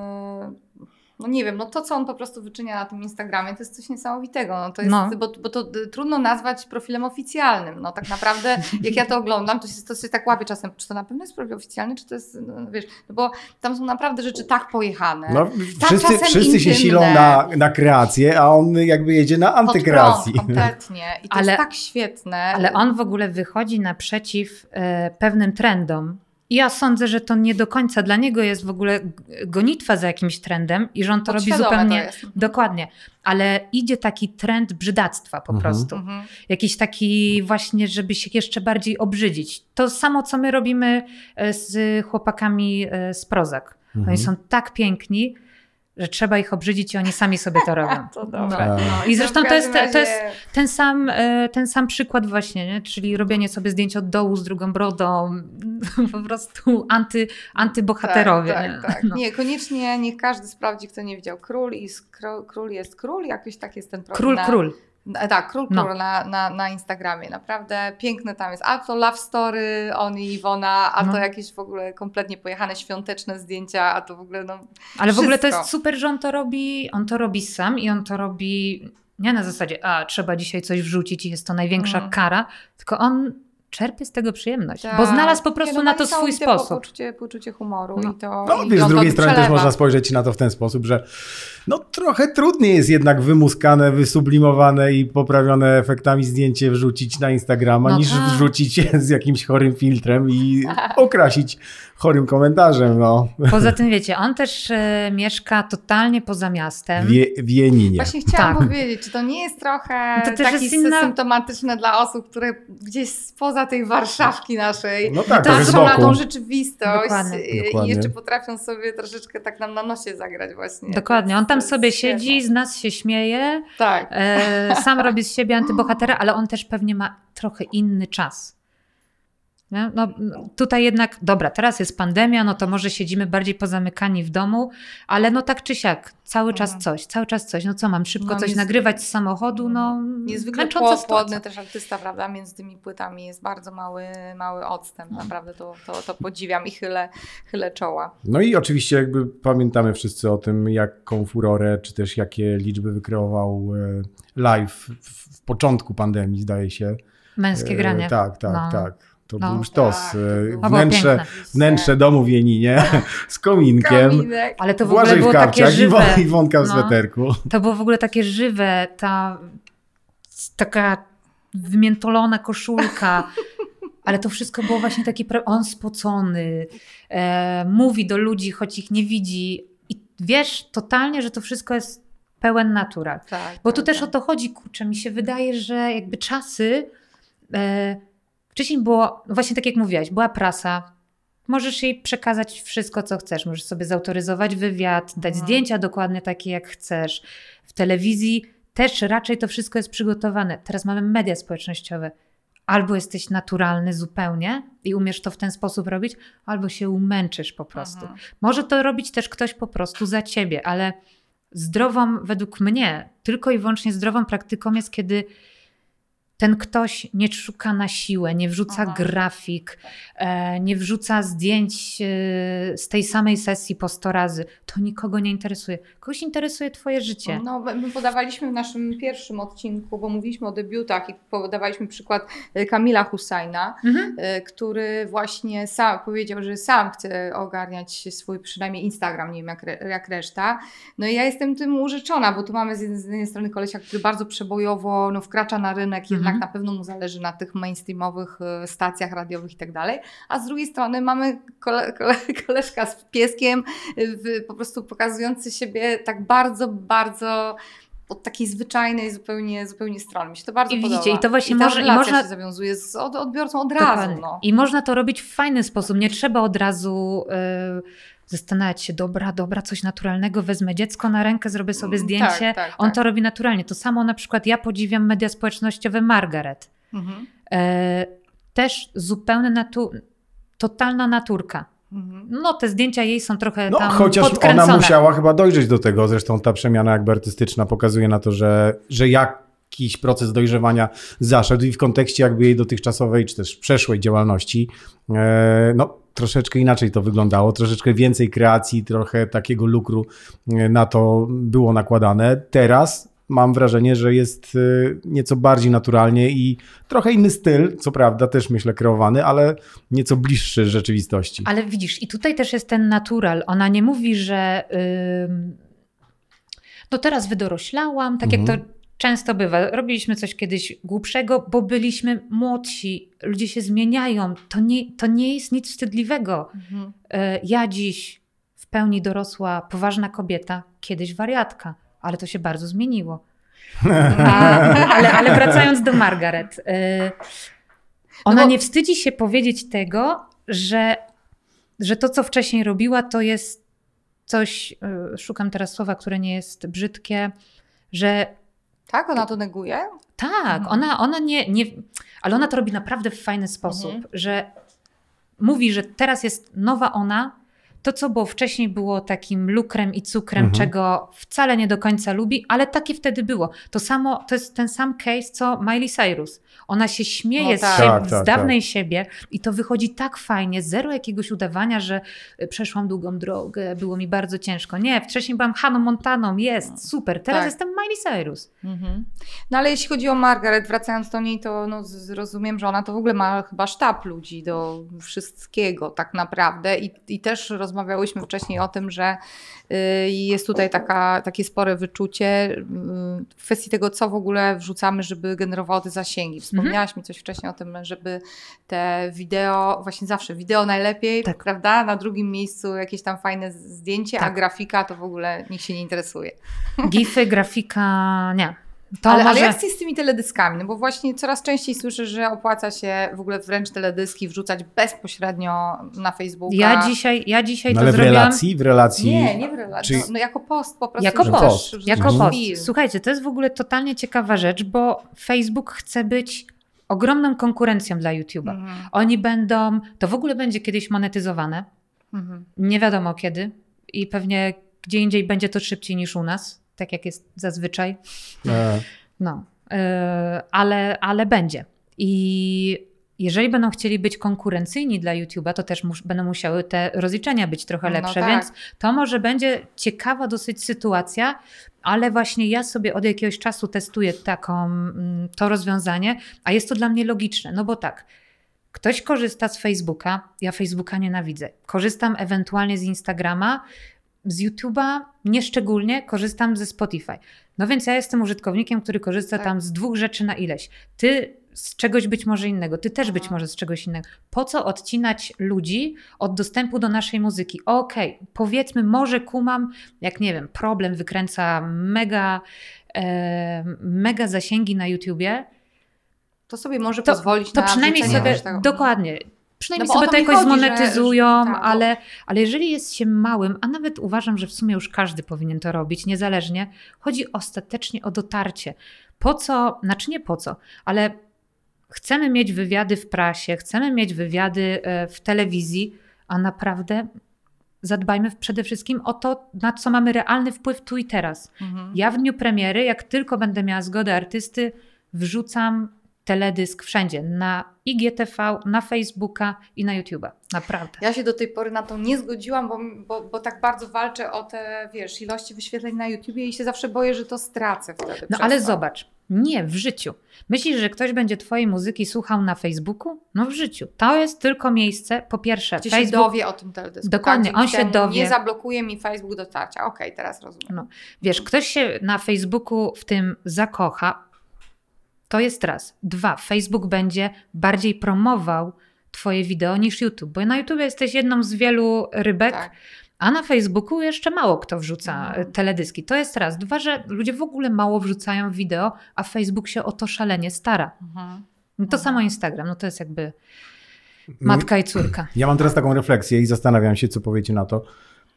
no nie wiem, no to co on po prostu wyczynia na tym Instagramie, to jest coś niesamowitego. No to jest, no. Bo, bo to trudno nazwać profilem oficjalnym. No tak naprawdę, jak ja to oglądam, to się, to się tak łapie czasem, czy to na pewno jest profil oficjalny, czy to jest, no, wiesz, no bo tam są naprawdę rzeczy tak pojechane. No, tak wszyscy wszyscy się silą na, na kreację, a on jakby jedzie na antykreację. kompletnie. I to ale, jest tak świetne. Ale on w ogóle wychodzi naprzeciw e, pewnym trendom, ja sądzę, że to nie do końca dla niego jest w ogóle gonitwa za jakimś trendem i że on to robi zupełnie to mhm. dokładnie, ale idzie taki trend brzydactwa po mhm. prostu. Mhm. Jakiś taki właśnie, żeby się jeszcze bardziej obrzydzić. To samo, co my robimy e, z chłopakami e, z Prozak. Mhm. Oni są tak piękni, że trzeba ich obrzydzić i oni sami sobie to robią. to dobre. No. No. I zresztą to jest, to jest ten, sam, e, ten sam przykład właśnie, nie? czyli robienie sobie zdjęć od dołu z drugą brodą, po prostu anty, antybohaterowie. Tak, tak, tak. No. Nie, koniecznie niech każdy sprawdzi, kto nie widział. Król i król jest król, jakoś tak jest ten problem. Król, król. Tak, Król Król no. na, na, na Instagramie. Naprawdę piękne tam jest. A to Love Story, on i Iwona, a no. to jakieś w ogóle kompletnie pojechane świąteczne zdjęcia, a to w ogóle no. Ale wszystko. w ogóle to jest super, że on to robi, on to robi sam i on to robi nie na zasadzie, a trzeba dzisiaj coś wrzucić i jest to największa mm. kara, tylko on czerpie z tego przyjemność, tak. bo znalazł po prostu no, na to swój sposób. Poczucie, poczucie humoru no. i to. No i wiesz, z drugiej strony przelewa. też można spojrzeć na to w ten sposób, że no trochę trudniej jest jednak wymuskane, wysublimowane i poprawione efektami zdjęcie wrzucić na Instagrama, no niż tak. wrzucić je z jakimś chorym filtrem i okrasić chorym komentarzem. No. Poza tym wiecie, on też e, mieszka totalnie poza miastem. Wie, w Jeninie. Właśnie chciałam tak. powiedzieć, czy to nie jest trochę to też jest inna... symptomatyczne dla osób, które gdzieś spoza tej Warszawki naszej no tak, patrzą na tą rzeczywistość Dokładnie. i jeszcze potrafią sobie troszeczkę tak nam na nosie zagrać właśnie. Dokładnie, on tam sobie siedzi, z nas się śmieje, tak. E, sam robi z siebie antybohatera, ale on też pewnie ma trochę inny czas. No, no, tutaj jednak, dobra, teraz jest pandemia, no to może siedzimy bardziej pozamykani w domu, ale no tak czy siak, cały czas coś, cały czas coś. No co, mam szybko no, coś nagrywać z samochodu, no Niezwykle płodny też artysta, prawda, między tymi płytami jest bardzo mały, mały odstęp, naprawdę to, to, to podziwiam i chylę, chylę czoła. No i oczywiście jakby pamiętamy wszyscy o tym, jaką furorę, czy też jakie liczby wykreował e, live w, w początku pandemii, zdaje się. Męskie granie. E, tak, tak, no. tak. To no, był sztos. Tak, e, wnętrze, wnętrze domu w Jeninie z kominkiem. Kominek. Ale to w ogóle było takie żywe. I Iwonka w no, sweterku. To było w ogóle takie żywe, ta taka wymiętolona koszulka. Ale to wszystko było właśnie taki, on spocony, e, mówi do ludzi, choć ich nie widzi. I wiesz totalnie, że to wszystko jest pełen natural. Tak, Bo tu tak, też tak. o to chodzi, kurczę, mi się wydaje, że jakby czasy... E, wcześniej było, no właśnie tak jak mówiłaś, była prasa, możesz jej przekazać wszystko, co chcesz. Możesz sobie zautoryzować wywiad, dać mhm. zdjęcia dokładnie takie, jak chcesz. W telewizji też raczej to wszystko jest przygotowane. Teraz mamy media społecznościowe. Albo jesteś naturalny zupełnie i umiesz to w ten sposób robić, albo się umęczysz po prostu. Mhm. Może to robić też ktoś po prostu za ciebie, ale zdrową, według mnie, tylko i wyłącznie zdrową praktyką jest, kiedy ten ktoś nie szuka na siłę, nie wrzuca Aha. grafik, e, nie wrzuca zdjęć e, z tej samej sesji po 100 razy. To nikogo nie interesuje. Kogoś interesuje Twoje życie. No, my podawaliśmy w naszym pierwszym odcinku, bo mówiliśmy o debiutach i podawaliśmy przykład e, Kamila Husajna, mhm. który właśnie sam powiedział, że sam chce ogarniać swój przynajmniej Instagram, nie wiem jak, jak reszta. No i ja jestem tym użyczona, bo tu mamy z jednej strony kolesia, który bardzo przebojowo no, wkracza na rynek, mhm jednak mhm. na pewno mu zależy na tych mainstreamowych e, stacjach radiowych i tak dalej, a z drugiej strony mamy kole, kole, koleżka z pieskiem w, po prostu pokazujący siebie tak bardzo, bardzo od takiej zwyczajnej zupełnie, zupełnie strony. Mi się to bardzo I podoba. Widzicie, i to właśnie I może, i można się zawiązuje z odbiorcą od razu. No. I można to robić w fajny sposób. Nie trzeba od razu yy, zastanawiać się, dobra, dobra, coś naturalnego, wezmę dziecko na rękę, zrobię sobie mm, zdjęcie. Tak, tak, On tak. to robi naturalnie. To samo na przykład ja podziwiam media społecznościowe Margaret. Mhm. E, też zupełnie natu totalna naturka. Mhm. No, te zdjęcia jej są trochę no, tam chociaż ona musiała chyba dojrzeć do tego. Zresztą ta przemiana jakby artystyczna pokazuje na to, że, że jakiś proces dojrzewania zaszedł i w kontekście jakby jej dotychczasowej czy też przeszłej działalności, e, no troszeczkę inaczej to wyglądało, troszeczkę więcej kreacji, trochę takiego lukru e, na to było nakładane. Teraz mam wrażenie, że jest e, nieco bardziej naturalnie i trochę inny styl, co prawda też myślę kreowany, ale nieco bliższy rzeczywistości. Ale widzisz, i tutaj też jest ten natural. Ona nie mówi, że yy, no teraz wydoroślałam, tak mhm. jak to Często bywa. Robiliśmy coś kiedyś głupszego, bo byliśmy młodsi. Ludzie się zmieniają. To nie, to nie jest nic wstydliwego. Mhm. E, ja dziś w pełni dorosła, poważna kobieta, kiedyś wariatka, ale to się bardzo zmieniło. A, ale, ale wracając do Margaret. E, ona no bo... nie wstydzi się powiedzieć tego, że, że to, co wcześniej robiła, to jest coś, e, szukam teraz słowa, które nie jest brzydkie, że tak? Ona to neguje? Tak, mhm. ona, ona nie, nie. Ale ona to robi naprawdę w fajny sposób, mhm. że mówi, że teraz jest nowa ona. To, co było wcześniej, było takim lukrem i cukrem, mhm. czego wcale nie do końca lubi, ale takie wtedy było. To samo, to jest ten sam case, co Miley Cyrus. Ona się śmieje no, tak. z, siebie, tak, tak, z dawnej tak. siebie i to wychodzi tak fajnie, zero jakiegoś udawania, że y, przeszłam długą drogę, było mi bardzo ciężko. Nie, wcześniej byłam Haną Montaną, jest, no. super, teraz tak. jestem Miley Cyrus. Mhm. No ale jeśli chodzi o Margaret, wracając do niej, to no, zrozumiem, że ona to w ogóle ma chyba sztab ludzi do wszystkiego tak naprawdę i, i też rozmawiałyśmy wcześniej o tym, że y, jest tutaj taka, takie spore wyczucie y, w kwestii tego, co w ogóle wrzucamy, żeby generowało te zasięgi. Wspomniałaś mhm. mi coś wcześniej o tym, żeby te wideo, właśnie zawsze wideo najlepiej, tak. prawda? Na drugim miejscu jakieś tam fajne zdjęcie, tak. a grafika to w ogóle nikt się nie interesuje. Gify, grafika, nie. To ale, może... ale jak z tymi teledyskami? No bo właśnie coraz częściej słyszę, że opłaca się w ogóle wręcz teledyski wrzucać bezpośrednio na Facebooka. Ja dzisiaj, ja dzisiaj no to ale zrobiłam... w relacji? W relacji? Nie, nie w relacji. Czy... No, no, jako post po prostu. Jako post. post. Jako post. Słuchajcie, to jest w ogóle totalnie ciekawa rzecz, bo Facebook chce być ogromną konkurencją dla YouTube'a. Mhm. Oni będą, to w ogóle będzie kiedyś monetyzowane. Mhm. Nie wiadomo kiedy i pewnie gdzie indziej będzie to szybciej niż u nas tak jak jest zazwyczaj. E. No, e, ale, ale będzie. I jeżeli będą chcieli być konkurencyjni dla YouTube'a, to też mus, będą musiały te rozliczenia być trochę no lepsze, no tak. więc to może będzie ciekawa dosyć sytuacja, ale właśnie ja sobie od jakiegoś czasu testuję taką, mm, to rozwiązanie, a jest to dla mnie logiczne, no bo tak, ktoś korzysta z Facebooka, ja Facebooka nienawidzę, korzystam ewentualnie z Instagrama, z YouTube'a nieszczególnie korzystam ze Spotify. No więc ja jestem użytkownikiem, który korzysta tak. tam z dwóch rzeczy na ileś. Ty z czegoś być może innego, ty też być mhm. może z czegoś innego. Po co odcinać ludzi od dostępu do naszej muzyki? Okej, okay, powiedzmy, może kumam, jak nie wiem, problem wykręca mega, e, mega zasięgi na YouTubie. To sobie może to, pozwolić to na przynajmniej sobie, dokładnie, przynajmniej no sobie to jakoś chodzi, zmonetyzują, że, że, tak, ale, ale jeżeli jest się małym, a nawet uważam, że w sumie już każdy powinien to robić, niezależnie, chodzi ostatecznie o dotarcie. Po co, znaczy nie po co, ale chcemy mieć wywiady w prasie, chcemy mieć wywiady e, w telewizji, a naprawdę zadbajmy przede wszystkim o to, na co mamy realny wpływ tu i teraz. Mhm. Ja w dniu premiery, jak tylko będę miała zgodę artysty, wrzucam teledysk wszędzie, na IGTV, na Facebooka i na YouTube'a. Naprawdę. Ja się do tej pory na to nie zgodziłam, bo, bo, bo tak bardzo walczę o te, wiesz, ilości wyświetleń na YouTubie i się zawsze boję, że to stracę wtedy. No ale to. zobacz, nie, w życiu. Myślisz, że ktoś będzie Twojej muzyki słuchał na Facebooku? No w życiu. To jest tylko miejsce, po pierwsze, Gdzie Facebook... się dowie o tym teledysku. Dokładnie, tak? on się dowie. Nie zablokuje mi Facebook dotarcia. Okej, okay, teraz rozumiem. No. Wiesz, ktoś się na Facebooku w tym zakocha, to jest raz. Dwa, Facebook będzie bardziej promował Twoje wideo niż YouTube, bo na YouTube jesteś jedną z wielu rybek. Tak. A na Facebooku jeszcze mało kto wrzuca mhm. teledyski. To jest raz. Dwa, że ludzie w ogóle mało wrzucają wideo, a Facebook się o to szalenie stara. Mhm. To mhm. samo Instagram, no to jest jakby matka i córka. Ja mam teraz taką refleksję i zastanawiam się, co powiecie na to,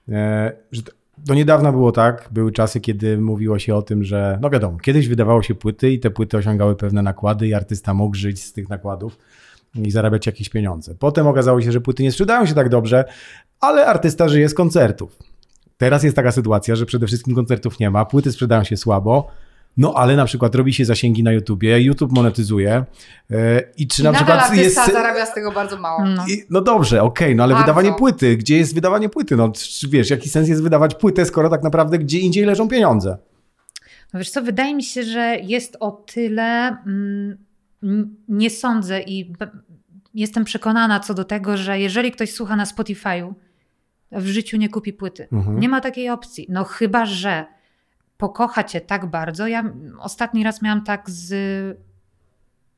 e, że do niedawna było tak, były czasy, kiedy mówiło się o tym, że no wiadomo, kiedyś wydawało się płyty i te płyty osiągały pewne nakłady i artysta mógł żyć z tych nakładów i zarabiać jakieś pieniądze. Potem okazało się, że płyty nie sprzedają się tak dobrze, ale artysta żyje z koncertów. Teraz jest taka sytuacja, że przede wszystkim koncertów nie ma, płyty sprzedają się słabo, no ale na przykład robi się zasięgi na YouTubie, YouTube monetyzuje yy, i czy I na przykład jest... zarabia z tego bardzo mało. No, I, no dobrze, okej, okay, no ale bardzo. wydawanie płyty, gdzie jest wydawanie płyty? No wiesz, jaki sens jest wydawać płytę, skoro tak naprawdę gdzie indziej leżą pieniądze? No wiesz co, wydaje mi się, że jest o tyle, mm, nie sądzę i jestem przekonana co do tego, że jeżeli ktoś słucha na Spotify'u, w życiu nie kupi płyty. Mhm. Nie ma takiej opcji. No chyba, że pokocha cię tak bardzo. Ja ostatni raz miałam tak z,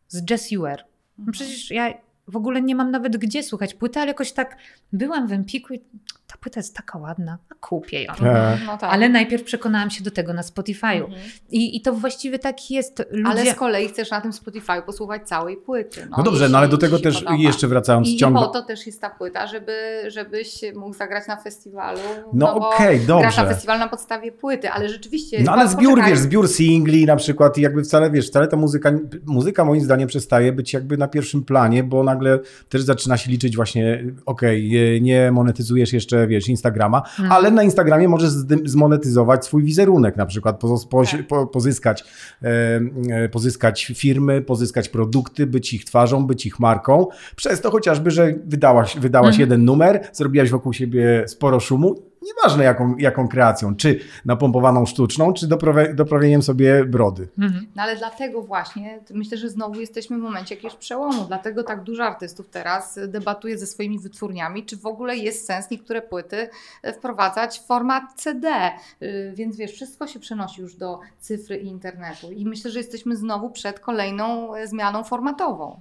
z Jessie Ware. No mhm. przecież ja w ogóle nie mam nawet gdzie słuchać płyty, ale jakoś tak byłam w Empiku i ta płyta jest taka ładna, a kupię ją. E. No tak. Ale najpierw przekonałam się do tego na Spotify'u. Mhm. I, I to właściwie tak jest. Ludzie... Ale z kolei chcesz na tym Spotify'u posłuchać całej płyty. No, no dobrze, no ale do tego też podoba. jeszcze wracając I, ciągle. I po to też jest ta płyta, żeby, żebyś mógł zagrać na festiwalu. No, no okej, okay, dobrze. Grasz na festiwal na podstawie płyty, ale rzeczywiście... No ale zbiór, poczekaj. wiesz, zbiór singli na przykład i jakby wcale, wiesz, wcale ta muzyka, muzyka moim zdaniem przestaje być jakby na pierwszym planie, bo nagle też zaczyna się liczyć właśnie, okej, okay, nie monetyzujesz jeszcze, wiesz, Instagrama, mhm. ale na Instagramie możesz zmonetyzować swój wizerunek, na przykład tak. pozyskać, e, pozyskać firmy, pozyskać produkty, być ich twarzą, być ich marką, przez to chociażby, że wydałaś, wydałaś mhm. jeden numer, zrobiłaś wokół siebie sporo szumu, Nieważne jaką, jaką kreacją, czy napompowaną sztuczną, czy doprawieniem sobie brody. Mhm. No ale dlatego właśnie, myślę, że znowu jesteśmy w momencie jakiegoś przełomu. Dlatego tak dużo artystów teraz debatuje ze swoimi wytwórniami, czy w ogóle jest sens niektóre płyty wprowadzać w format CD. Y, więc wiesz, wszystko się przenosi już do cyfry i internetu. I myślę, że jesteśmy znowu przed kolejną e, zmianą formatową.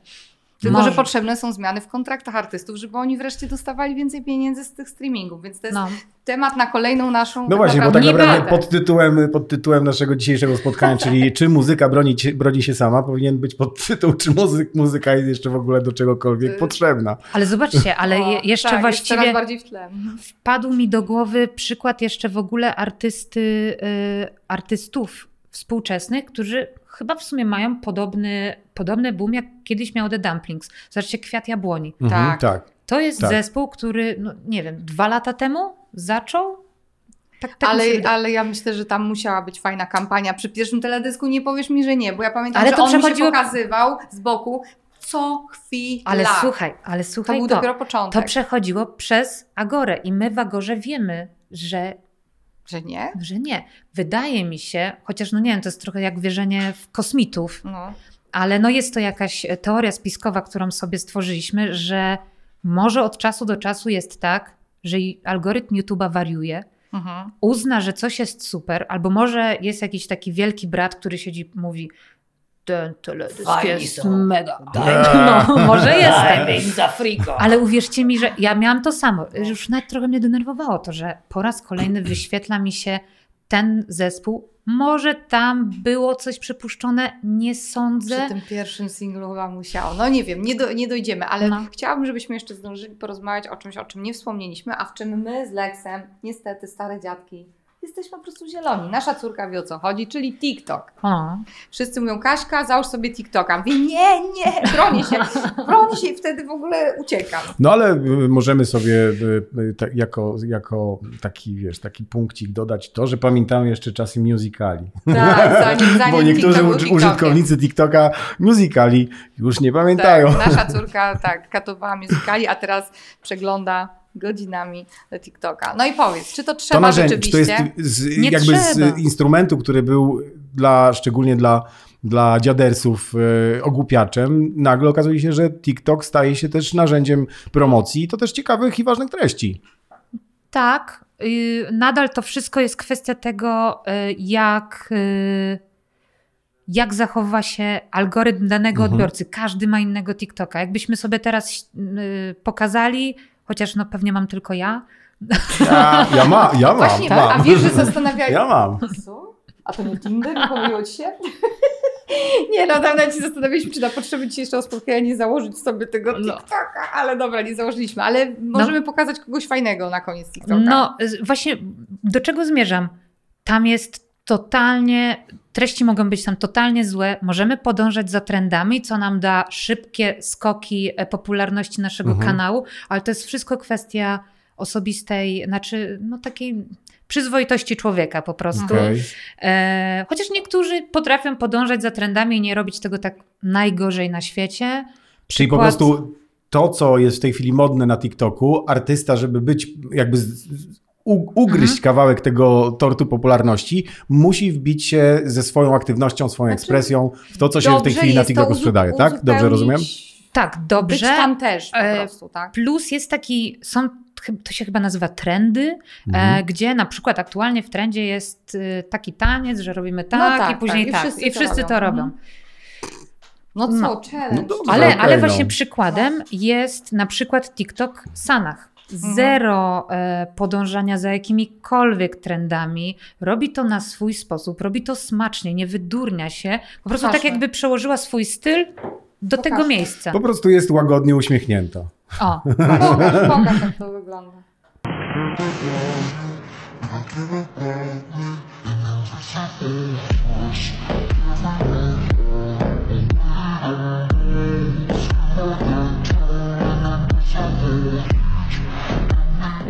Tylko, Może. że potrzebne są zmiany w kontraktach artystów, żeby oni wreszcie dostawali więcej pieniędzy z tych streamingów, więc to jest no. temat na kolejną naszą... No właśnie, bo tak naprawdę pod tytułem, pod tytułem naszego dzisiejszego spotkania, czyli czy muzyka broni, broni się sama, powinien być podtytuł, czy muzyk, muzyka jest jeszcze w ogóle do czegokolwiek y, potrzebna. Ale zobaczcie, ale o, jeszcze tak, właściwie jest bardziej w tle. wpadł mi do głowy przykład jeszcze w ogóle artysty, y, artystów współczesnych, którzy chyba w sumie mają podobny, podobny boom, jak kiedyś miał The Dumplings. Zobaczcie, Kwiat Jabłoni. Mhm, tak. tak. To jest tak. zespół, który, no, nie wiem, dwa lata temu zaczął tak, tak ale, ale ja myślę, że tam musiała być fajna kampania. Przy pierwszym teledysku nie powiesz mi, że nie, bo ja pamiętam, ale że to on przechodziło... się pokazywał z boku co chwila. Ale słuchaj, ale słuchaj, to był to, dopiero początek. To przechodziło przez Agorę i my w Agorze wiemy, że że nie? Że nie. Wydaje mi się, chociaż no nie wiem, to jest trochę jak wierzenie w kosmitów, no. ale no jest to jakaś teoria spiskowa, którą sobie stworzyliśmy, że może od czasu do czasu jest tak, że algorytm YouTube'a wariuje, mhm. uzna, że coś jest super, albo może jest jakiś taki wielki brat, który siedzi mówi ten teledysk Fajni jest są. mega. No, może jestem. za friko. Ale uwierzcie mi, że ja miałam to samo. Już nawet trochę mnie denerwowało to, że po raz kolejny wyświetla mi się ten zespół. Może tam było coś przypuszczone, nie sądzę. Przy tym pierwszym singlu chyba musiało. No nie wiem, nie, do, nie dojdziemy, ale no. chciałabym, żebyśmy jeszcze zdążyli porozmawiać o czymś, o czym nie wspomnieliśmy, a w czym my z Lexem, niestety stare dziadki, jesteśmy po prostu zieloni. Nasza córka wie o co chodzi, czyli TikTok. A. Wszyscy mówią, Kaśka, załóż sobie TikToka. Mówię, nie, nie, bronię się, bronię się i wtedy w ogóle uciekam. No ale y, możemy sobie y, y, jako, jako taki, wiesz, taki punkcik dodać to, że pamiętamy jeszcze czasy musicali. Tak, zanim, zanim Bo niektórzy użytkownicy TikToka musicali już nie pamiętają. Tak, nasza córka tak katowała musicali, a teraz przegląda godzinami do TikToka. No i powiedz, czy to trzeba to narzędzie, rzeczywiście? Czy to jest z, jakby trzeba. z instrumentu, który był dla, szczególnie dla, dla dziadersów e, ogłupiaczem, nagle okazuje się, że TikTok staje się też narzędziem promocji i to też ciekawych i ważnych treści. Tak, y, nadal to wszystko jest kwestia tego, y, jak y, jak zachowa się algorytm danego mhm. odbiorcy. Każdy ma innego TikToka. Jakbyśmy sobie teraz pokazali, chociaż no pewnie mam tylko ja. Ja, ja, ma, ja mam. Właśnie, mam. a wiesz, że zastanawiałem Ja mam. Co? A to nie Tinder? Pomyliło ci się? Nie, no dawno ci zastanawialiśmy, czy na potrzeby dzisiejszego spotkania nie założyć sobie tego no. TikToka, ale dobra, nie założyliśmy, ale możemy no. pokazać kogoś fajnego na koniec TikToka. No właśnie, do czego zmierzam? Tam jest totalnie, treści mogą być tam totalnie złe, możemy podążać za trendami, co nam da szybkie skoki e, popularności naszego mhm. kanału, ale to jest wszystko kwestia osobistej, znaczy no takiej przyzwoitości człowieka po prostu. Okay. E, chociaż niektórzy potrafią podążać za trendami i nie robić tego tak najgorzej na świecie. Przykład... Czyli po prostu to, co jest w tej chwili modne na TikToku, artysta, żeby być jakby ugryźć mhm. kawałek tego tortu popularności, musi wbić się ze swoją aktywnością, swoją znaczy, ekspresją w to, co się w tej chwili na TikToku sprzedaje, tak? Dobrze rozumiem? Tak, dobrze. Być tam też po e, prostu, tak. Plus jest taki, są, to się chyba nazywa trendy, e, mhm. gdzie na przykład aktualnie w trendzie jest y, taki taniec, że robimy tak, no tak i później tak. I wszyscy, tak. I wszyscy to robią. To robią. No co, no. challenge. No ale, okay, ale właśnie no. przykładem jest na przykład TikTok Sanach. Mhm. zero mhm. podążania za jakimikolwiek trendami, robi to na swój sposób, robi to smacznie, nie wydurnia się, po prostu tak jakby przełożyła swój styl do tego miejsca. Po prostu jest łagodnie uśmiechnięta. O, pokaż, pokaż jak to wygląda.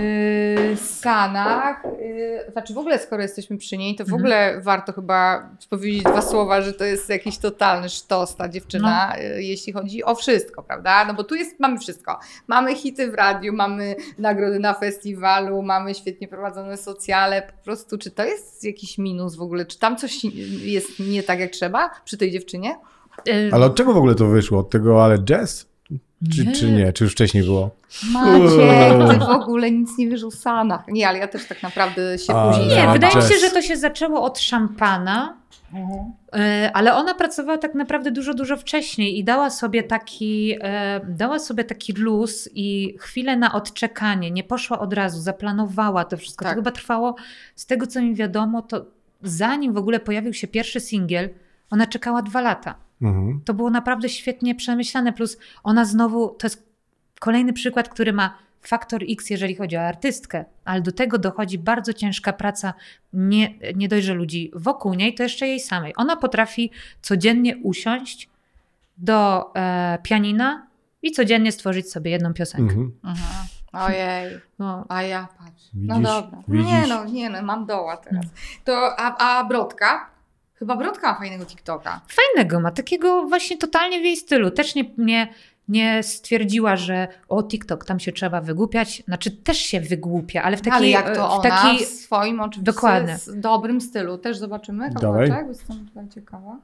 Yy, Sanach, yy, znaczy w ogóle skoro jesteśmy przy niej, to w mhm. ogóle warto chyba powiedzieć dwa słowa, że to jest jakiś totalny sztos ta dziewczyna, no. yy, jeśli chodzi o wszystko, prawda? No bo tu jest, mamy wszystko. Mamy hity w radiu, mamy nagrody na festiwalu, mamy świetnie prowadzone socjale, po prostu czy to jest jakiś minus w ogóle? Czy tam coś jest nie tak jak trzeba przy tej dziewczynie? Yy. Ale od czego w ogóle to wyszło? Od tego ale jazz? Czy nie. czy nie? Czy już wcześniej było? Macie, ty w ogóle nic nie wiesz o Sanach. Nie, ale ja też tak naprawdę się później... Nie, wydaje mi się, że to się zaczęło od szampana, mhm. E, ale ona pracowała tak naprawdę dużo, dużo wcześniej i dała sobie taki, e, dała sobie taki luz i chwilę na odczekanie. Nie poszła od razu, zaplanowała to wszystko. Tak. To chyba trwało, z tego co mi wiadomo, to zanim w ogóle pojawił się pierwszy singiel, ona czekała dwa lata. Mhm. To było naprawdę świetnie przemyślane, plus ona znowu, to jest kolejny przykład, który ma faktor X, jeżeli chodzi o artystkę, ale do tego dochodzi bardzo ciężka praca nie, nie dość, że ludzi wokół niej, to jeszcze jej samej. Ona potrafi codziennie usiąść do e, pianina i codziennie stworzyć sobie jedną piosenkę. Mhm. Mhm. Ojej, no, a ja patrz. No widzisz, no dobra. Widzisz? Nie no, nie no, mam doła teraz. To, a, a Brodka? Chyba Brodka ma fajnego TikToka. Fajnego, ma takiego właśnie totalnie w jej stylu. Też nie, nie, nie stwierdziła, że o TikTok, tam się trzeba wygłupiać. Znaczy też się wygłupia, ale w takiej... Ale jak to ona w, taki... w swoim oczywiście Dokładnie. dobrym stylu. Też zobaczymy kawałeczek, jestem tutaj ciekawa.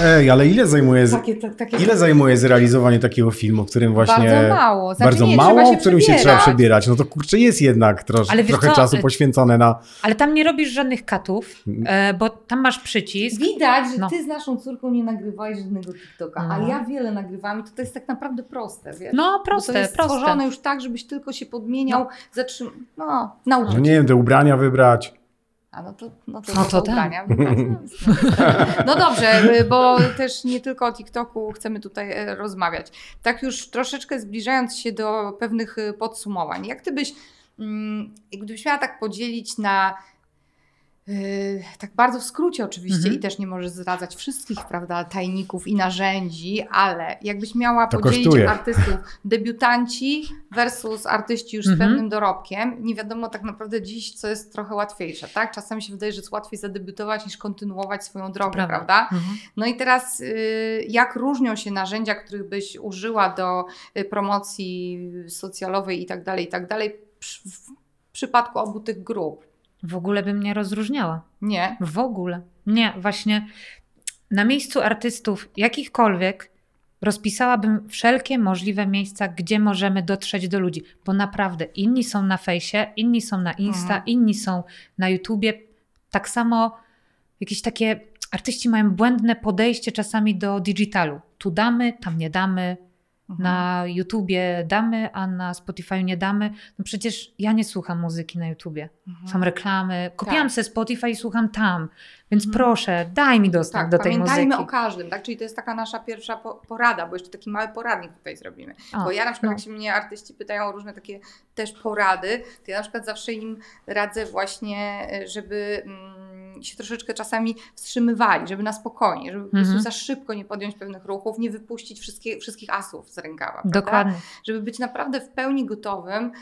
Ej, ale ile zajmuje, takie, takie... ile zajmuje zrealizowanie takiego filmu, w którym właśnie... Bardzo mało. Znaczy, bardzo nie, mało, w którym się trzeba przebierać. No to kurczę, jest jednak trosz, trochę co? czasu poświęcone na... Ale tam nie robisz żadnych katów, mm. e, bo tam masz przycisk. Widać, że no. ty z naszą córką nie nagrywałeś żadnego TikToka, no. ale ja wiele nagrywam i to, to jest tak naprawdę proste, wiesz? No, proste, bo to jest proste. stworzone już tak, żebyś tylko się podmieniał, no. zatrzym... No, nauczyć. No nie wiem, te ubrania wybrać. A no to, no to, no to tak. No dobrze, bo też nie tylko o TikToku chcemy tutaj e, rozmawiać. Tak już troszeczkę zbliżając się do pewnych e, podsumowań. Jak ty byś, mm, gdybyś miała tak podzielić na tak bardzo w skrócie oczywiście mhm. i też nie możesz zdradzać wszystkich, prawda, tajników i narzędzi, ale jakbyś miała to podzielić kosztuje. artystów debiutanci versus artyści już z mhm. pewnym dorobkiem, nie wiadomo tak naprawdę dziś, co jest trochę łatwiejsze, tak? Czasami się wydaje, że jest łatwiej zadebiutować niż kontynuować swoją drogę, prawda? prawda? Mhm. No i teraz yy, jak różnią się narzędzia, których byś użyła do yy, promocji socjalowej i tak dalej, i tak dalej w przypadku obu tych grup? W ogóle bym nie rozróżniała. Nie. W ogóle. Nie, właśnie na miejscu artystów jakichkolwiek rozpisałabym wszelkie możliwe miejsca, gdzie możemy dotrzeć do ludzi, bo naprawdę inni są na fejsie, inni są na Insta, mhm. inni są na YouTubie. Tak samo jakieś takie artyści mają błędne podejście czasami do digitalu. Tu damy, tam nie damy, Mhm. Na YouTubie damy, a na Spotify nie damy. No przecież ja nie słucham muzyki na YouTubie. Mhm. Są reklamy. Kupiłam tak. sobie Spotify i słucham tam. Więc mhm. proszę, daj mi dostęp tak, do tej muzyki. Pamiętajmy o każdym, tak? Czyli to jest taka nasza pierwsza porada, bo jeszcze taki mały poradnik tutaj zrobimy. Bo ja na przykład, no. jak się mnie artyści pytają o różne takie też porady, to ja na przykład zawsze im radzę właśnie, żeby... Mm, się troszeczkę czasami wstrzymywali, żeby na spokojnie, żeby po prostu mhm. za szybko nie podjąć pewnych ruchów, nie wypuścić wszystkie, wszystkich asów z rękawa. Dokładnie. Żeby być naprawdę w pełni gotowym.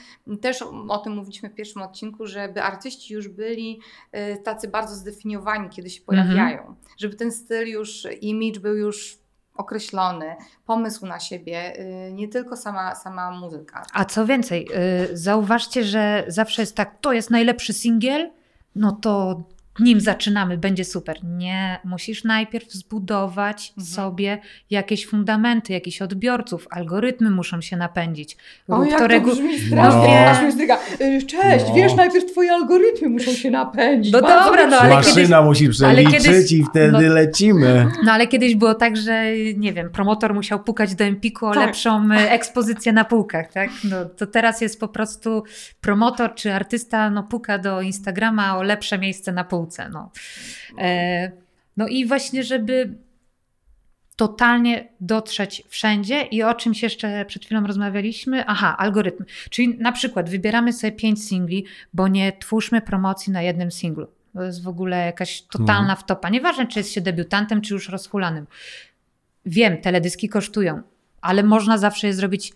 Też o tym mówiliśmy w pierwszym odcinku, żeby artyści już byli y, tacy bardzo zdefiniowani, kiedy się pojawiają. Mhm. Żeby ten styl już, image był już określony, pomysł na siebie, y, nie tylko sama, sama muzyka. A co więcej, y, zauważcie, że zawsze jest tak, to jest najlepszy singiel, no to nim zaczynamy, będzie super. Nie, musisz najpierw zbudować mhm. sobie jakieś fundamenty, jakichś odbiorców, algorytmy muszą się napędzić. O, jak to, regu... brzmi strasznie, no. Y, Cześć, no. wiesz, najpierw twoje algorytmy muszą się napędzić. No dobra, no ale Maszyna kiedyś... musi przeliczyć kiedyś... i wtedy no, lecimy. No ale kiedyś było tak, że nie wiem, promotor musiał pukać do Empiku o tak. lepszą y, ekspozycję na półkach, tak? No, to teraz jest po prostu promotor czy artysta no, puka do Instagrama o lepsze miejsce na półce. No. E, no i właśnie, żeby totalnie dotrzeć wszędzie i o czymś jeszcze przed chwilą rozmawialiśmy. Aha, algorytm. Czyli na przykład wybieramy sobie pięć singli, bo nie twórzmy promocji na jednym singlu. To jest w ogóle jakaś totalna mhm. wtopa. Nieważne, czy jest się debiutantem, czy już rozhulanym. Wiem, teledyski kosztują, ale można zawsze je zrobić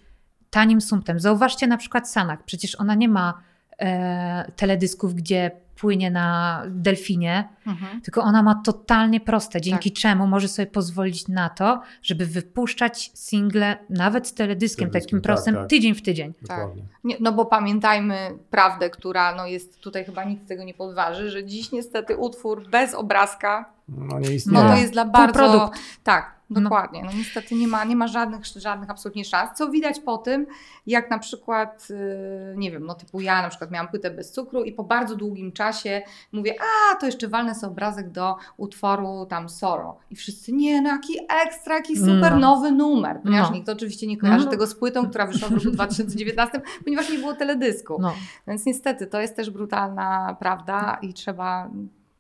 tanim sumptem. Zauważcie na przykład Sanak. Przecież ona nie ma e, teledysków, gdzie płynie na delfinie, mhm. tylko ona ma totalnie proste, dzięki tak. czemu może sobie pozwolić na to, żeby wypuszczać single nawet z teledyskiem, takim tak, prostym, tak. tydzień w tydzień. Tak. Nie, no bo pamiętajmy prawdę, która no jest tutaj chyba nikt tego nie podważy, że dziś niestety utwór bez obrazka no, nie istnieje. no to jest dla bardzo... Tak. Dokładnie. No niestety nie ma, nie ma żadnych, żadnych absolutnie szans, co widać po tym, jak na przykład, y, nie wiem, no typu ja na przykład miałam płytę bez cukru i po bardzo długim czasie mówię, a to jeszcze walnę sobie obrazek do utworu tam Soro. I wszyscy, nie, no jaki ekstra, jaki super no. nowy numer. Ponieważ no. nikt oczywiście nie kojarzy no. tego z płytą, która wyszła w roku 2019, ponieważ nie było teledysku. No. Więc niestety to jest też brutalna prawda i trzeba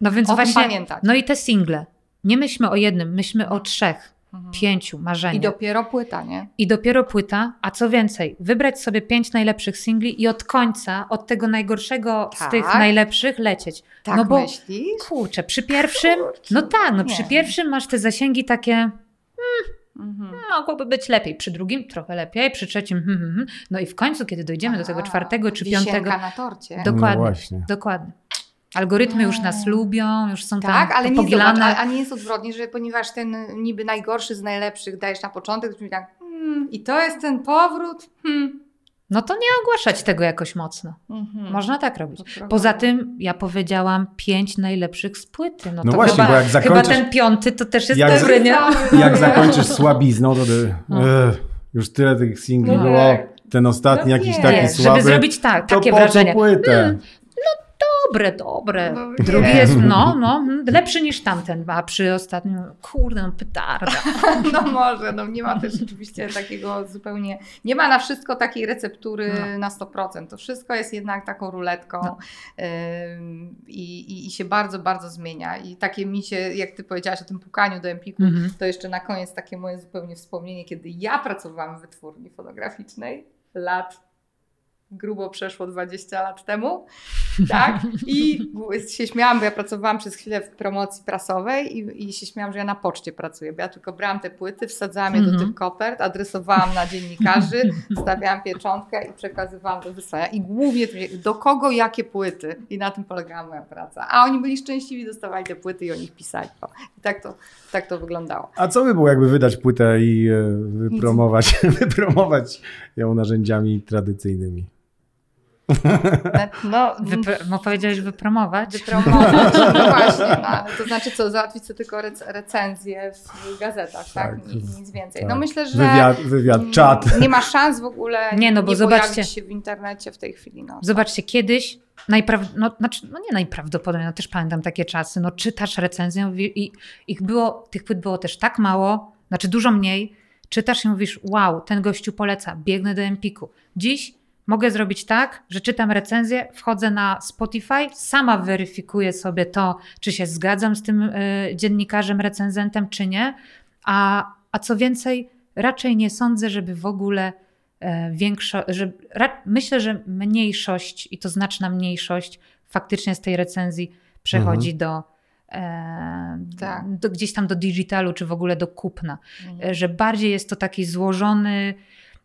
no więc o właśnie, pamiętać. No i te single. Nie myślmy o jednym, myślmy o trzech mhm. pięciu marzeniach. I dopiero płyta, nie? I dopiero płyta, a co więcej, wybrać sobie pięć najlepszych singli i od końca, od tego najgorszego tak. z tych najlepszych lecieć. Tak no bo, myślisz? Kurczę, przy pierwszym, kurczę, no tak, no nie. przy pierwszym masz te zasięgi takie... Hmm, Mhm. Mogłoby być lepiej. Przy drugim trochę lepiej, przy trzecim. Hmm, hmm, hmm. no i w końcu, kiedy dojdziemy a, do tego czwartego czy piątego. na torcie. Dokładnie. No dokładnie. Algorytmy już nas lubią, już są tak, tam ale nie, zobacz, a, a, nie jest odwrotnie, że ponieważ ten niby najgorszy z najlepszych dajesz na początek, to tak, hmm, i to jest ten powrót, hmm. no to nie ogłaszać tego jakoś mocno. Mhm. Można tak robić. Poza tym ja powiedziałam pięć najlepszych z płyty. No, no to właśnie, chyba, bo jak zakończysz... Chyba ten piąty to też jest jak, dobry, nie? Jak zakończysz słabizną, to ty, no. już tyle tych singli no, było. Ten ostatni no jakiś taki słaby. Żeby zrobić tak, takie wrażenie. Płytę. Hmm, dobre, dobre. No, Drugi jest, no, no, lepszy niż tamten, a przy ostatnim, kurde, no petarda. No może, no nie ma też oczywiście takiego zupełnie, nie ma na wszystko takiej receptury no. na 100%. To wszystko jest jednak taką ruletką no. i, i, i, się bardzo, bardzo zmienia. I takie mi się, jak ty powiedziałaś o tym pukaniu do Empiku, mhm. to jeszcze na koniec takie moje zupełnie wspomnienie, kiedy ja pracowałam w wytwórni fotograficznej lat grubo przeszło 20 lat temu, tak? I się śmiałam, bo ja pracowałam przez chwilę w promocji prasowej i, i się śmiałam, że ja na poczcie pracuję, bo ja tylko brałam te płyty, wsadzałam je do mhm. tych kopert, adresowałam na dziennikarzy, stawiałam pieczątkę i przekazywałam do wysłania. I głównie do kogo jakie płyty. I na tym polegała moja praca. A oni byli szczęśliwi, dostawali te płyty i o nich pisali. I tak to, tak to wyglądało. A co by było, jakby wydać płytę i e, wypromować, wypromować ją narzędziami tradycyjnymi? No, Wypr- powiedziałeś wypromować? Wypromować, no właśnie. No, to znaczy co, załatwić sobie tylko rec- recenzję w gazetach, tak? tak? nic więcej. Tak. No myślę, że... Wywiad, wywiad, czat. Nie ma szans w ogóle nie, no bo nie zobaczcie, się w internecie w tej chwili. No. Zobaczcie, kiedyś Najpraw... No, znaczy, no nie najprawdopodobniej, no też pamiętam takie czasy, no czytasz recenzję i ich było, tych płyt było też tak mało, znaczy dużo mniej, czytasz i mówisz, wow, ten gościu poleca, biegnę do Empiku. Dziś Mogę zrobić tak, że czytam recenzję, wchodzę na Spotify, sama weryfikuję sobie to, czy się zgadzam z tym y, dziennikarzem, recenzentem, czy nie. A, a co więcej, raczej nie sądzę, żeby w ogóle y, większość, że, ra, myślę, że mniejszość i to znaczna mniejszość faktycznie z tej recenzji przechodzi mhm. do, e, tak. do, gdzieś tam do digitalu, czy w ogóle do kupna. Mhm. Że bardziej jest to taki złożony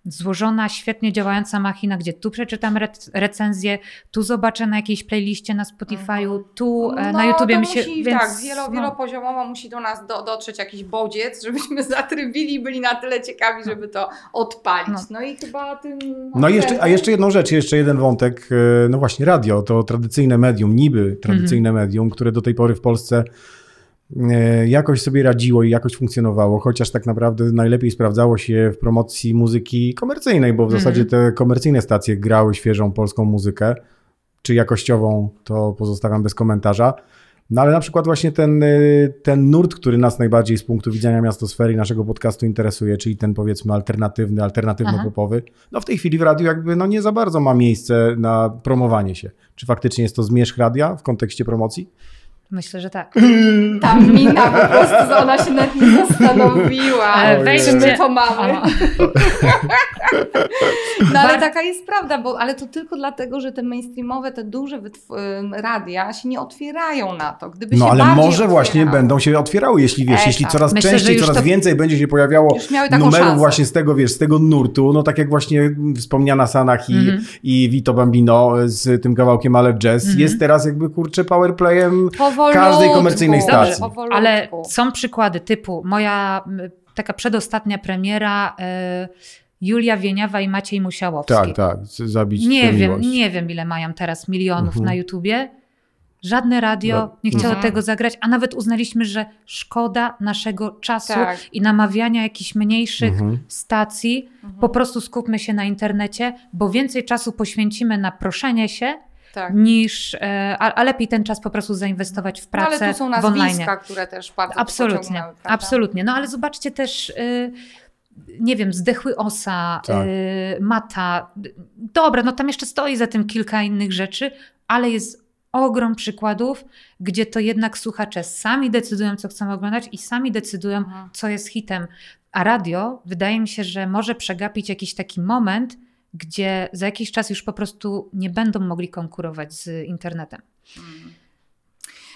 złożona, świetnie działająca machina, gdzie tu przeczytam recenzję, tu zobaczę na jakiejś playliście na Spotify'u, mhm. tu e, no, na YouTubie mi się... Musi, więc, tak, wielo, no. wielopoziomowo musi do nas do, dotrzeć jakiś bodziec, żebyśmy zatrybili i byli na tyle ciekawi, żeby to odpalić. No, no i chyba tym... No i jeszcze, a jeszcze jedną rzecz, jeszcze jeden wątek, e, no właśnie radio, to tradycyjne medium, niby tradycyjne mhm. medium, które do tej pory w Polsce jakoś sobie radziło i jakoś funkcjonowało, chociaż tak naprawdę najlepiej sprawdzało się w promocji muzyki komercyjnej, bo w mm. zasadzie te komercyjne stacje grały świeżą polską muzykę, czy jakościową, to pozostawiam bez komentarza. No ale na przykład właśnie ten, e, ten nurt, który nas najbardziej z punktu widzenia miastosfery naszego podcastu interesuje, czyli ten powiedzmy alternatywny, alternatywno-popowy, no w tej chwili w radiu jakby no nie za bardzo ma miejsce na promowanie się. Czy faktycznie jest to zmierzch radia w kontekście promocji? Myślę, że tak. Ta mina po prostu, ona się nad nie zastanowiła. Weźmy, my to mamy. no ale taka jest prawda, bo, ale to tylko dlatego, że te mainstreamowe, te duże radia się nie otwierają na to. Gdyby no się ale może otwierały. właśnie będą się otwierały, jeśli wiesz, Ej, jeśli tak. coraz Myślę, częściej, coraz to... więcej będzie się pojawiało numerów szansę. właśnie z tego, wiesz, z tego nurtu, no tak jak właśnie wspomniana Sanach i, mm i Vito Bambino z tym kawałkiem Ale Jazz, mm jest teraz jakby kurczę powerplayem powolutku, każdej komercyjnej stacji. Dobrze, ale są przykłady typu moja taka przedostatnia premiera y, Julia Wieniawa i Maciej Musiałowski. Tak, tak, zabić Nie wiem, miłość. nie wiem ile mają teraz milionów mhm. na YouTubie. Żadne radio no. nie chciało mhm. tego zagrać, a nawet uznaliśmy, że szkoda naszego czasu tak. i namawiania jakichś mniejszych mhm. stacji. Po mhm. prostu skupmy się na internecie, bo więcej czasu poświęcimy na proszenie się, tak. niż, e, a, a, lepiej ten czas po prostu zainwestować w pracę no, ale tu są nazwiska, które też bardzo Absolutnie, absolutnie. No ale zobaczcie też... Y, nie wiem, zdechły osa, tak. y, mata. Dobra, no tam jeszcze stoi za tym kilka innych rzeczy, ale jest ogrom przykładów, gdzie to jednak słuchacze sami decydują, co chcą oglądać i sami decydują, mhm. co jest hitem. A radio, wydaje mi się, że może przegapić jakiś taki moment, gdzie za jakiś czas już po prostu nie będą mogli konkurować z internetem.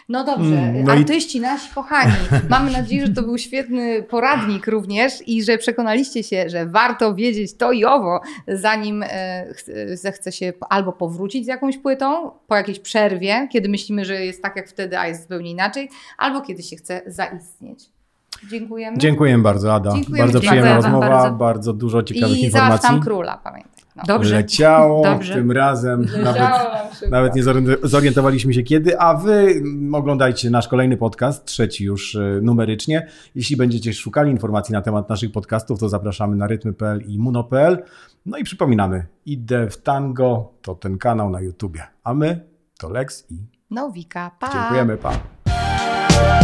No dobrze, mm, no artyści i... nasi kochani, mamy nadzieję, że to był świetny poradnik również i że przekonaliście się, że warto wiedzieć to i owo, zanim e, zechce się albo powrócić z jakąś płytą, po jakiejś przerwie, kiedy myślimy, że jest tak jak wtedy, a jest zupełnie inaczej, albo kiedy się chce zaistnieć. Dziękujemy. Dziękujemy bardzo, Ada. Dziękujemy. Bardzo przyjemna rozmowa, bardzo. bardzo. dużo ciekawych I informacji. I tam króla, pamiętaj. No. Dobrze. Leciało Dobrze. tym razem. Nawet, nawet nie zorientowaliśmy się kiedy, a wy oglądajcie nasz kolejny podcast, trzeci już e, numerycznie. Jeśli będziecie szukali informacji na temat naszych podcastów, to zapraszamy na rytmy.pl i muno.pl. No i przypominamy, idę w tango, to ten kanał na YouTubie. A my to Lex i Nowika. Pa. Dziękujemy, pa.